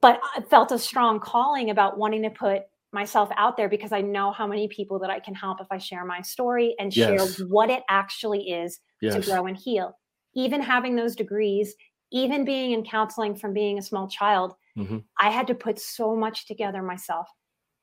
but I felt a strong calling about wanting to put myself out there because I know how many people that I can help if I share my story and yes. share what it actually is yes. to grow and heal. Even having those degrees, even being in counseling from being a small child, mm-hmm. I had to put so much together myself.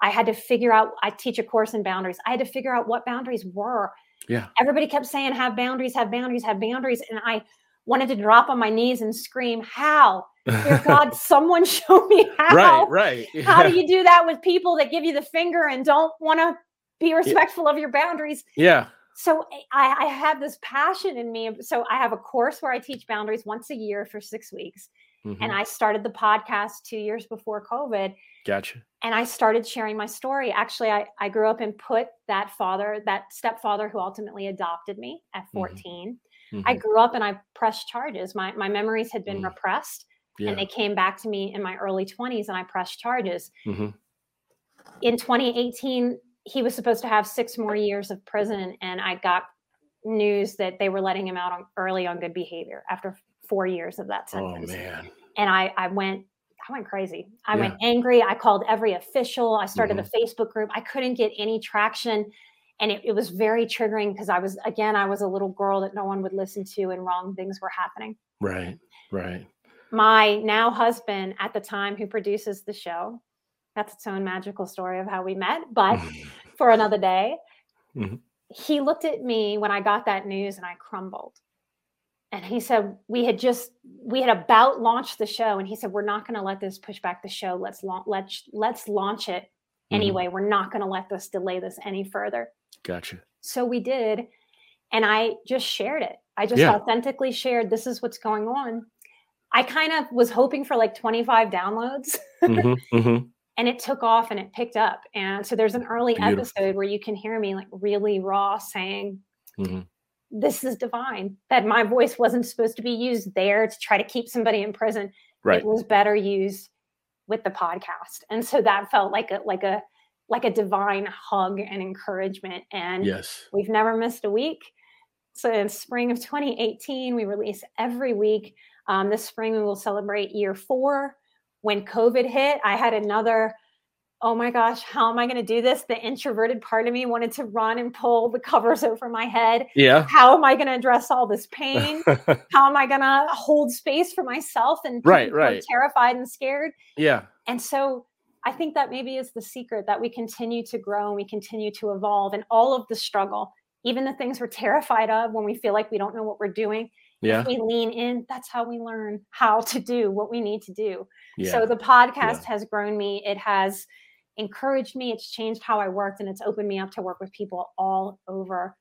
I had to figure out, I teach a course in boundaries. I had to figure out what boundaries were. Yeah. Everybody kept saying, have boundaries, have boundaries, have boundaries. And I wanted to drop on my knees and scream, How? Dear God, someone show me how. Right, right. Yeah. How do you do that with people that give you the finger and don't want to be respectful yeah. of your boundaries? Yeah so eh, I, I have this passion in me. So I have a course where I teach boundaries once a year for six weeks. Mm-hmm. And I started the podcast two years before COVID. Gotcha. And I started sharing my story. Actually, I, I grew up and put that father, that stepfather who ultimately adopted me at mm-hmm. 14. Mm-hmm. I grew up and I pressed charges. My, my memories had been mm. repressed yeah. and they came back to me in my early 20s and I pressed charges. Mm-hmm. In 2018, he was supposed to have six more years of prison, and I got news that they were letting him out on, early on good behavior after four years of that oh, sentence. Oh man! And I, I went, I went crazy. I yeah. went angry. I called every official. I started mm-hmm. a Facebook group. I couldn't get any traction, and it, it was very triggering because I was again, I was a little girl that no one would listen to, and wrong things were happening. Right. Right. My now husband at the time, who produces the show, that's its own magical story of how we met, but for another day. Mm-hmm. He looked at me when I got that news and I crumbled. And he said, We had just, we had about launched the show. And he said, We're not going to let this push back the show. Let's, la- let's, let's launch it mm-hmm. anyway. We're not going to let this delay this any further. Gotcha. So we did. And I just shared it. I just yeah. authentically shared, This is what's going on. I kind of was hoping for like 25 downloads. mm-hmm, mm-hmm and it took off and it picked up. And so there's an early Beautiful. episode where you can hear me like really raw saying, mm-hmm. This is divine. That my voice wasn't supposed to be used there to try to keep somebody in prison. Right. It was better used with the podcast. And so that felt like a like a like a divine hug and encouragement. And yes, we've never missed a week. So in spring of 2018, we release every week. Um, this spring we will celebrate year four when COVID hit, I had another, oh my gosh, how am I going to do this? The introverted part of me wanted to run and pull the covers over my head. Yeah. How am I going to address all this pain? how am I going to hold space for myself and right, right. terrified and scared? Yeah. And so I think that maybe is the secret that we continue to grow and we continue to evolve and all of the struggle, even the things we're terrified of when we feel like we don't know what we're doing yeah. if we lean in that's how we learn how to do what we need to do yeah. so the podcast yeah. has grown me it has encouraged me it's changed how i worked and it's opened me up to work with people all over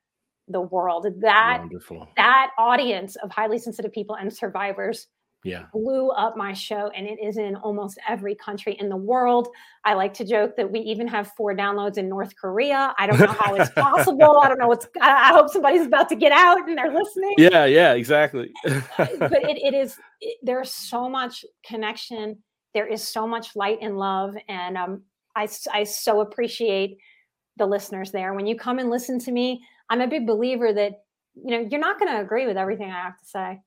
the world that Wonderful. that audience of highly sensitive people and survivors yeah. blew up my show and it is in almost every country in the world. I like to joke that we even have four downloads in north korea. I don't know how it's possible. I don't know what's i hope somebody's about to get out and they're listening. Yeah yeah exactly. But it, it is it, there's so much connection. There is so much light and love and um, I, I so appreciate the listeners there. When you come and listen to me i'm a big believer that you know you're not going to agree with everything i have to say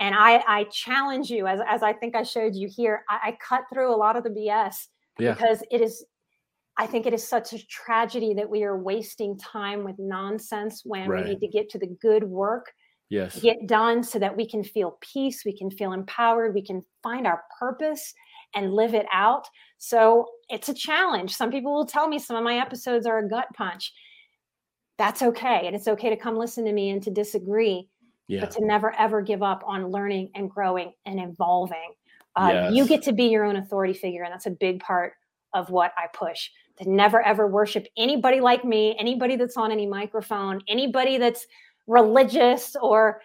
and I, I challenge you, as, as I think I showed you here, I, I cut through a lot of the BS yeah. because it is, I think it is such a tragedy that we are wasting time with nonsense when right. we need to get to the good work yes. get done so that we can feel peace we can feel empowered we can find our purpose and live it out. So it's a challenge. Some people will tell me some of my episodes are a gut punch. That's okay and it's okay to come listen to me and to disagree yeah. but to never ever give up on learning and growing and evolving. Uh, yes. You get to be your own authority figure, and that's a big part of what I push. To never ever worship anybody like me, anybody that's on any microphone, anybody that's religious or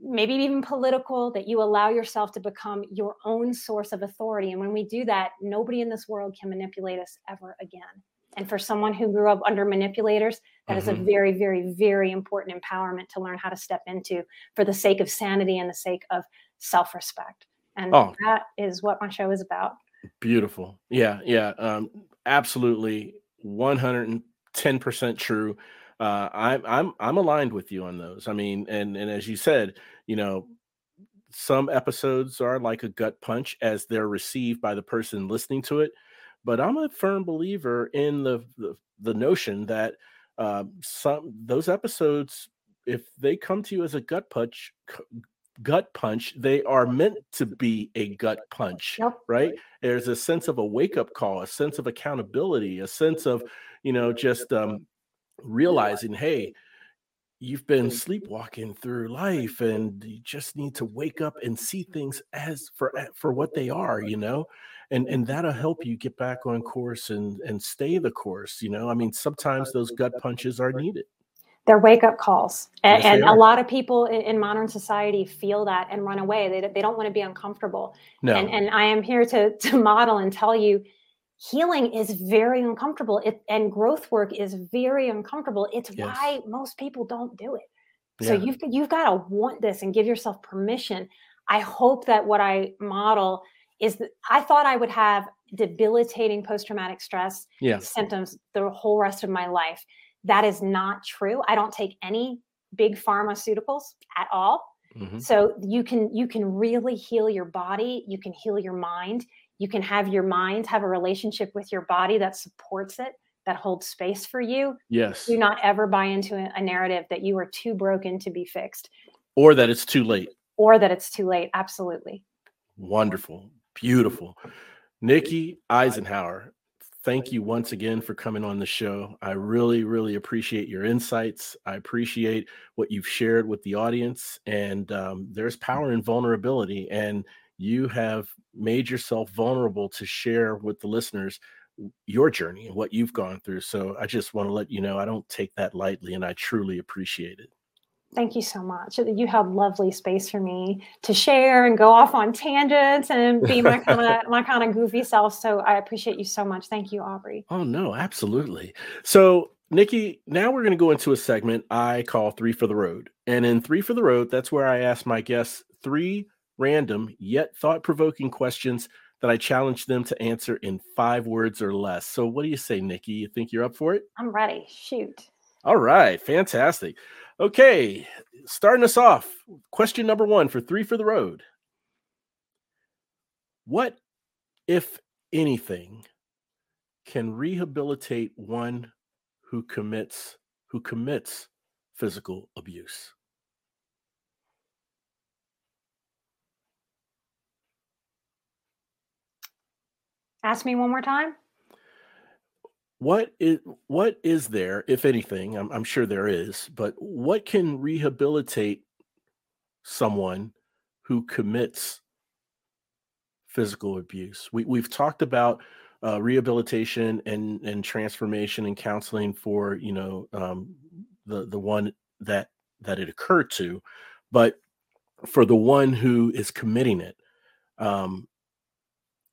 maybe even political, that you allow yourself to become your own source of authority. And when we do that, nobody in this world can manipulate us ever again. And for someone who grew up under manipulators, that mm-hmm. is a mm-hmm. very, very, very important empowerment to learn how to step into for the sake of sanity and the sake of self respect. And oh. that is what my show is about. Beautiful. Yeah. Yeah. Um, absolutely. 110% true uh, I'm I'm I'm aligned with you on those. I mean, and and as you said, you know, some episodes are like a gut punch as they're received by the person listening to it, but I'm a firm believer in the the, the notion that uh, some those episodes, if they come to you as a gut punch, gut punch they are meant to be a gut punch yep. right there's a sense of a wake up call a sense of accountability a sense of you know just um, realizing, hey, you've been sleepwalking through life and you just need to wake up and see things as for for what they are you know? And and that'll help you get back on course and and stay the course you know? I mean sometimes those gut punches are needed. They're wake up calls and, yes, and a lot of people in, in, modern society feel that and run away. They, they don't want to be uncomfortable. No. and, and i am here to to model and tell you healing is very uncomfortable it, and growth work is very uncomfortable it's yes. why most people don't do it so yeah. you've you've got to want this and give yourself permission i hope that what i model is that i thought i would have debilitating post-traumatic stress yeah. symptoms the whole rest of my life that is not true i don't take any big pharmaceuticals at all mm-hmm. so you can you can really heal your body you can heal your mind you can have your mind have a relationship with your body that supports it that holds space for you. Yes. Do not ever buy into a narrative that you are too broken to be fixed. Or that it's too late. Or that it's too late. Absolutely. Wonderful. Beautiful. Nikki Eisenhauer, thank you once again for coming on the show. I really really appreciate your insights. I appreciate what you've shared with the audience. And um, there's power in vulnerability. And you have made yourself vulnerable to share with the listeners your journey and what you've gone through. So I just want to let you know I don't take that lightly and I truly appreciate it. Thank you so much. You held lovely space for me to share and go off on tangents and be my kind of my kind of goofy self. So I appreciate you so much. Thank you, Aubrey. Oh no, absolutely. So Nikki, now we're going to go into a segment I call Three for the Road. And in Three for the Road, that's where I ask my guests three random yet thought provoking questions that I challenge them to answer in five words or less. So, what do you say, Nikki? You think you're up for it? I'm ready. Shoot. All right. Fantastic. Okay. Starting us off, question number one for three for the road. What, if anything, can rehabilitate one who commits who commits physical abuse? Ask me one more time. What is what is there, if anything? I'm, I'm sure there is, but what can rehabilitate someone who commits physical abuse? We we've talked about uh, rehabilitation and and transformation and counseling for you know um, the the one that that it occurred to, but for the one who is committing it, um,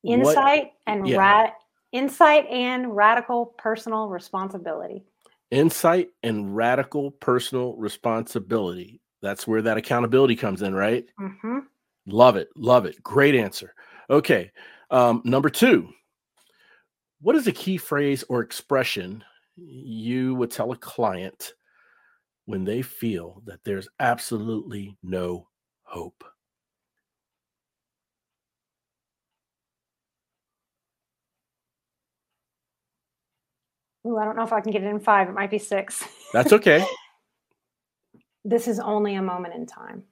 insight what, and yeah. rad, insight and radical personal responsibility. Insight and radical personal responsibility. That's where that accountability comes in, right? Mm-hmm. Love it. Love it. Great answer. Okay. Um, number two, what is a key phrase or expression you would tell a client when they feel that there's absolutely no hope? Ooh, I don't know if I can get it in five. It might be six. That's okay. this is only a moment in time.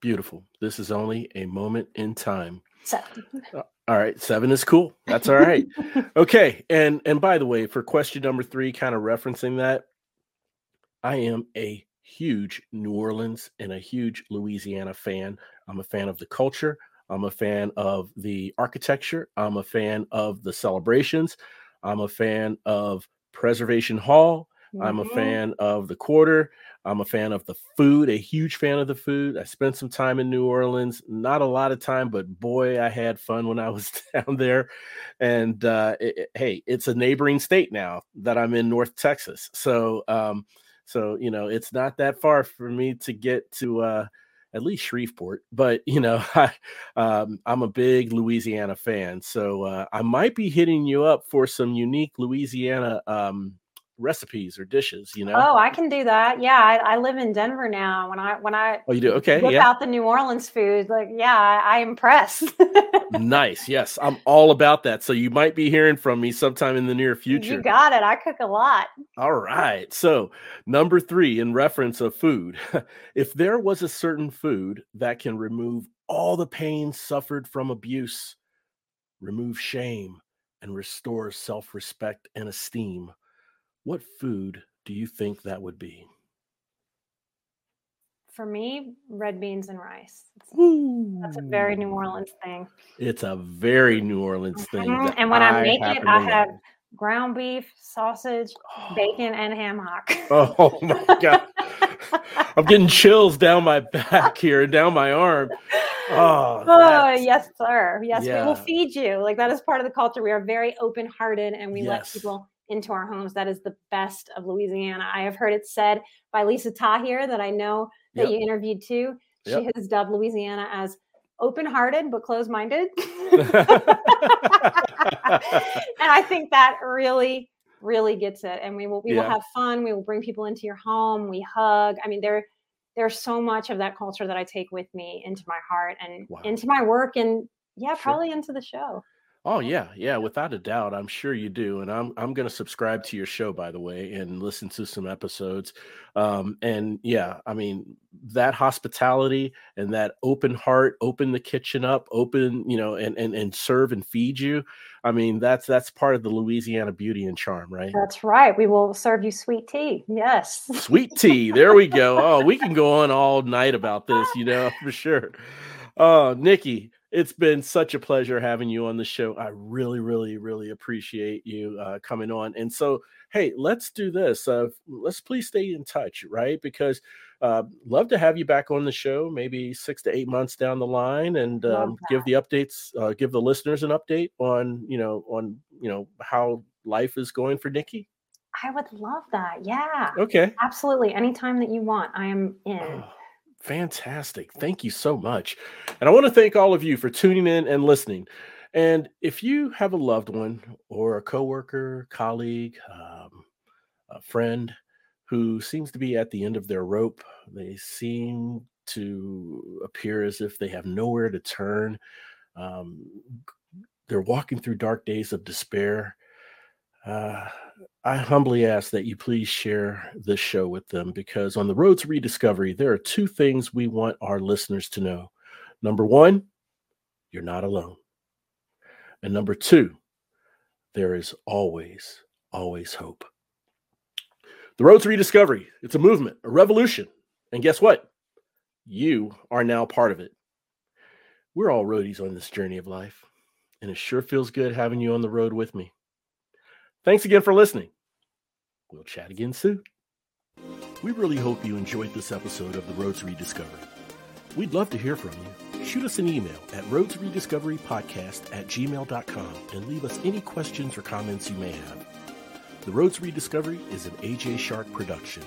Beautiful. This is only a moment in time. Seven. Uh, all right, seven is cool. That's all right. okay, and and by the way, for question number three, kind of referencing that, I am a huge New Orleans and a huge Louisiana fan. I'm a fan of the culture. I'm a fan of the architecture. I'm a fan of the celebrations. I'm a fan of Preservation Hall. Mm-hmm. I'm a mm-hmm. fan of the quarter. I'm a fan of the food, a huge fan of the food. I spent some time in New Orleans, not a lot of time, but boy, I had fun when I was down there. And uh, it, hey, it's a neighboring state now that I'm in North Texas. So, um, so you know, it's not that far for me to get to uh, at least Shreveport. But you know, I, um, I'm a big Louisiana fan, so uh, I might be hitting you up for some unique Louisiana um, recipes or dishes you know? Oh i can do that. Yeah I, I, live in denver now. When i when i oh you do? Okay look yeah. out the new orleans food like yeah i, I impress. Nice yes i'm all about that. So you might be hearing from me sometime in the near future. you got it i cook a lot. All right so number three in reference of food. If there was a certain food that can remove all the pain suffered from abuse remove shame and restore self-respect and esteem what food do you think that would be? For me, red beans and rice. That's a very New Orleans thing. It's a very New Orleans thing. Mm-hmm. And when I, I make it, I have ground beef, sausage, bacon, and ham hock. oh my god. I'm getting chills down my back here and down my arm. Oh, oh yes, sir. Yes, yeah. we will feed you. Like that is part of the culture. We are very open hearted and we yes. let people into our homes. That is the best of Louisiana. I have heard it said by Lisa Tahir that I know that yep. you interviewed too. She yep. has dubbed Louisiana as open-hearted but closed-minded. and I think that really really gets it and we will we yeah. will have fun we will bring people into your home we hug i mean there there's so much of that culture that i take with me into my heart and wow. into my work and yeah sure. probably into the show Oh yeah, yeah, without a doubt. I'm sure you do, and I'm I'm going to subscribe to your show by the way and listen to some episodes. Um, and yeah, I mean that hospitality and that open heart, open the kitchen up, open you know, and and and serve and feed you. I mean that's that's part of the Louisiana beauty and charm, right? That's right. We will serve you sweet tea. Yes, sweet tea. There we go. Oh, we can go on all night about this, you know, for sure. Oh, Nikki, it's been such a pleasure having you on the show. I really, really, really appreciate you uh, coming on. And so, hey, let's do this. Uh, let's please stay in touch, right? Because uh, love to have you back on the show, maybe six to eight months down the line, and um, give the updates, uh, give the listeners an update on, you know, on you know how life is going for Nikki. I would love that. Yeah. Okay. Absolutely. Anytime that you want, I am in. Fantastic. Thank you so much. And I want to thank all of you for tuning in and listening. And if you have a loved one or a coworker, colleague, um, a friend who seems to be at the end of their rope, they seem to appear as if they have nowhere to turn. Um, they're walking through dark days of despair. Uh, I humbly ask that you please share this show with them because on the road to rediscovery, there are two things we want our listeners to know. Number one, you're not alone. And number two, there is always, always hope. The road to rediscovery, it's a movement, a revolution. And guess what? You are now part of it. We're all roadies on this journey of life, and it sure feels good having you on the road with me. Thanks again for listening. We'll chat again soon. We really hope you enjoyed this episode of the Roads Rediscovery. We'd love to hear from you. Shoot us an email at roadsrediscoverypodcast at gmail.com and leave us any questions or comments you may have. The Roads Rediscovery is an AJ Shark production.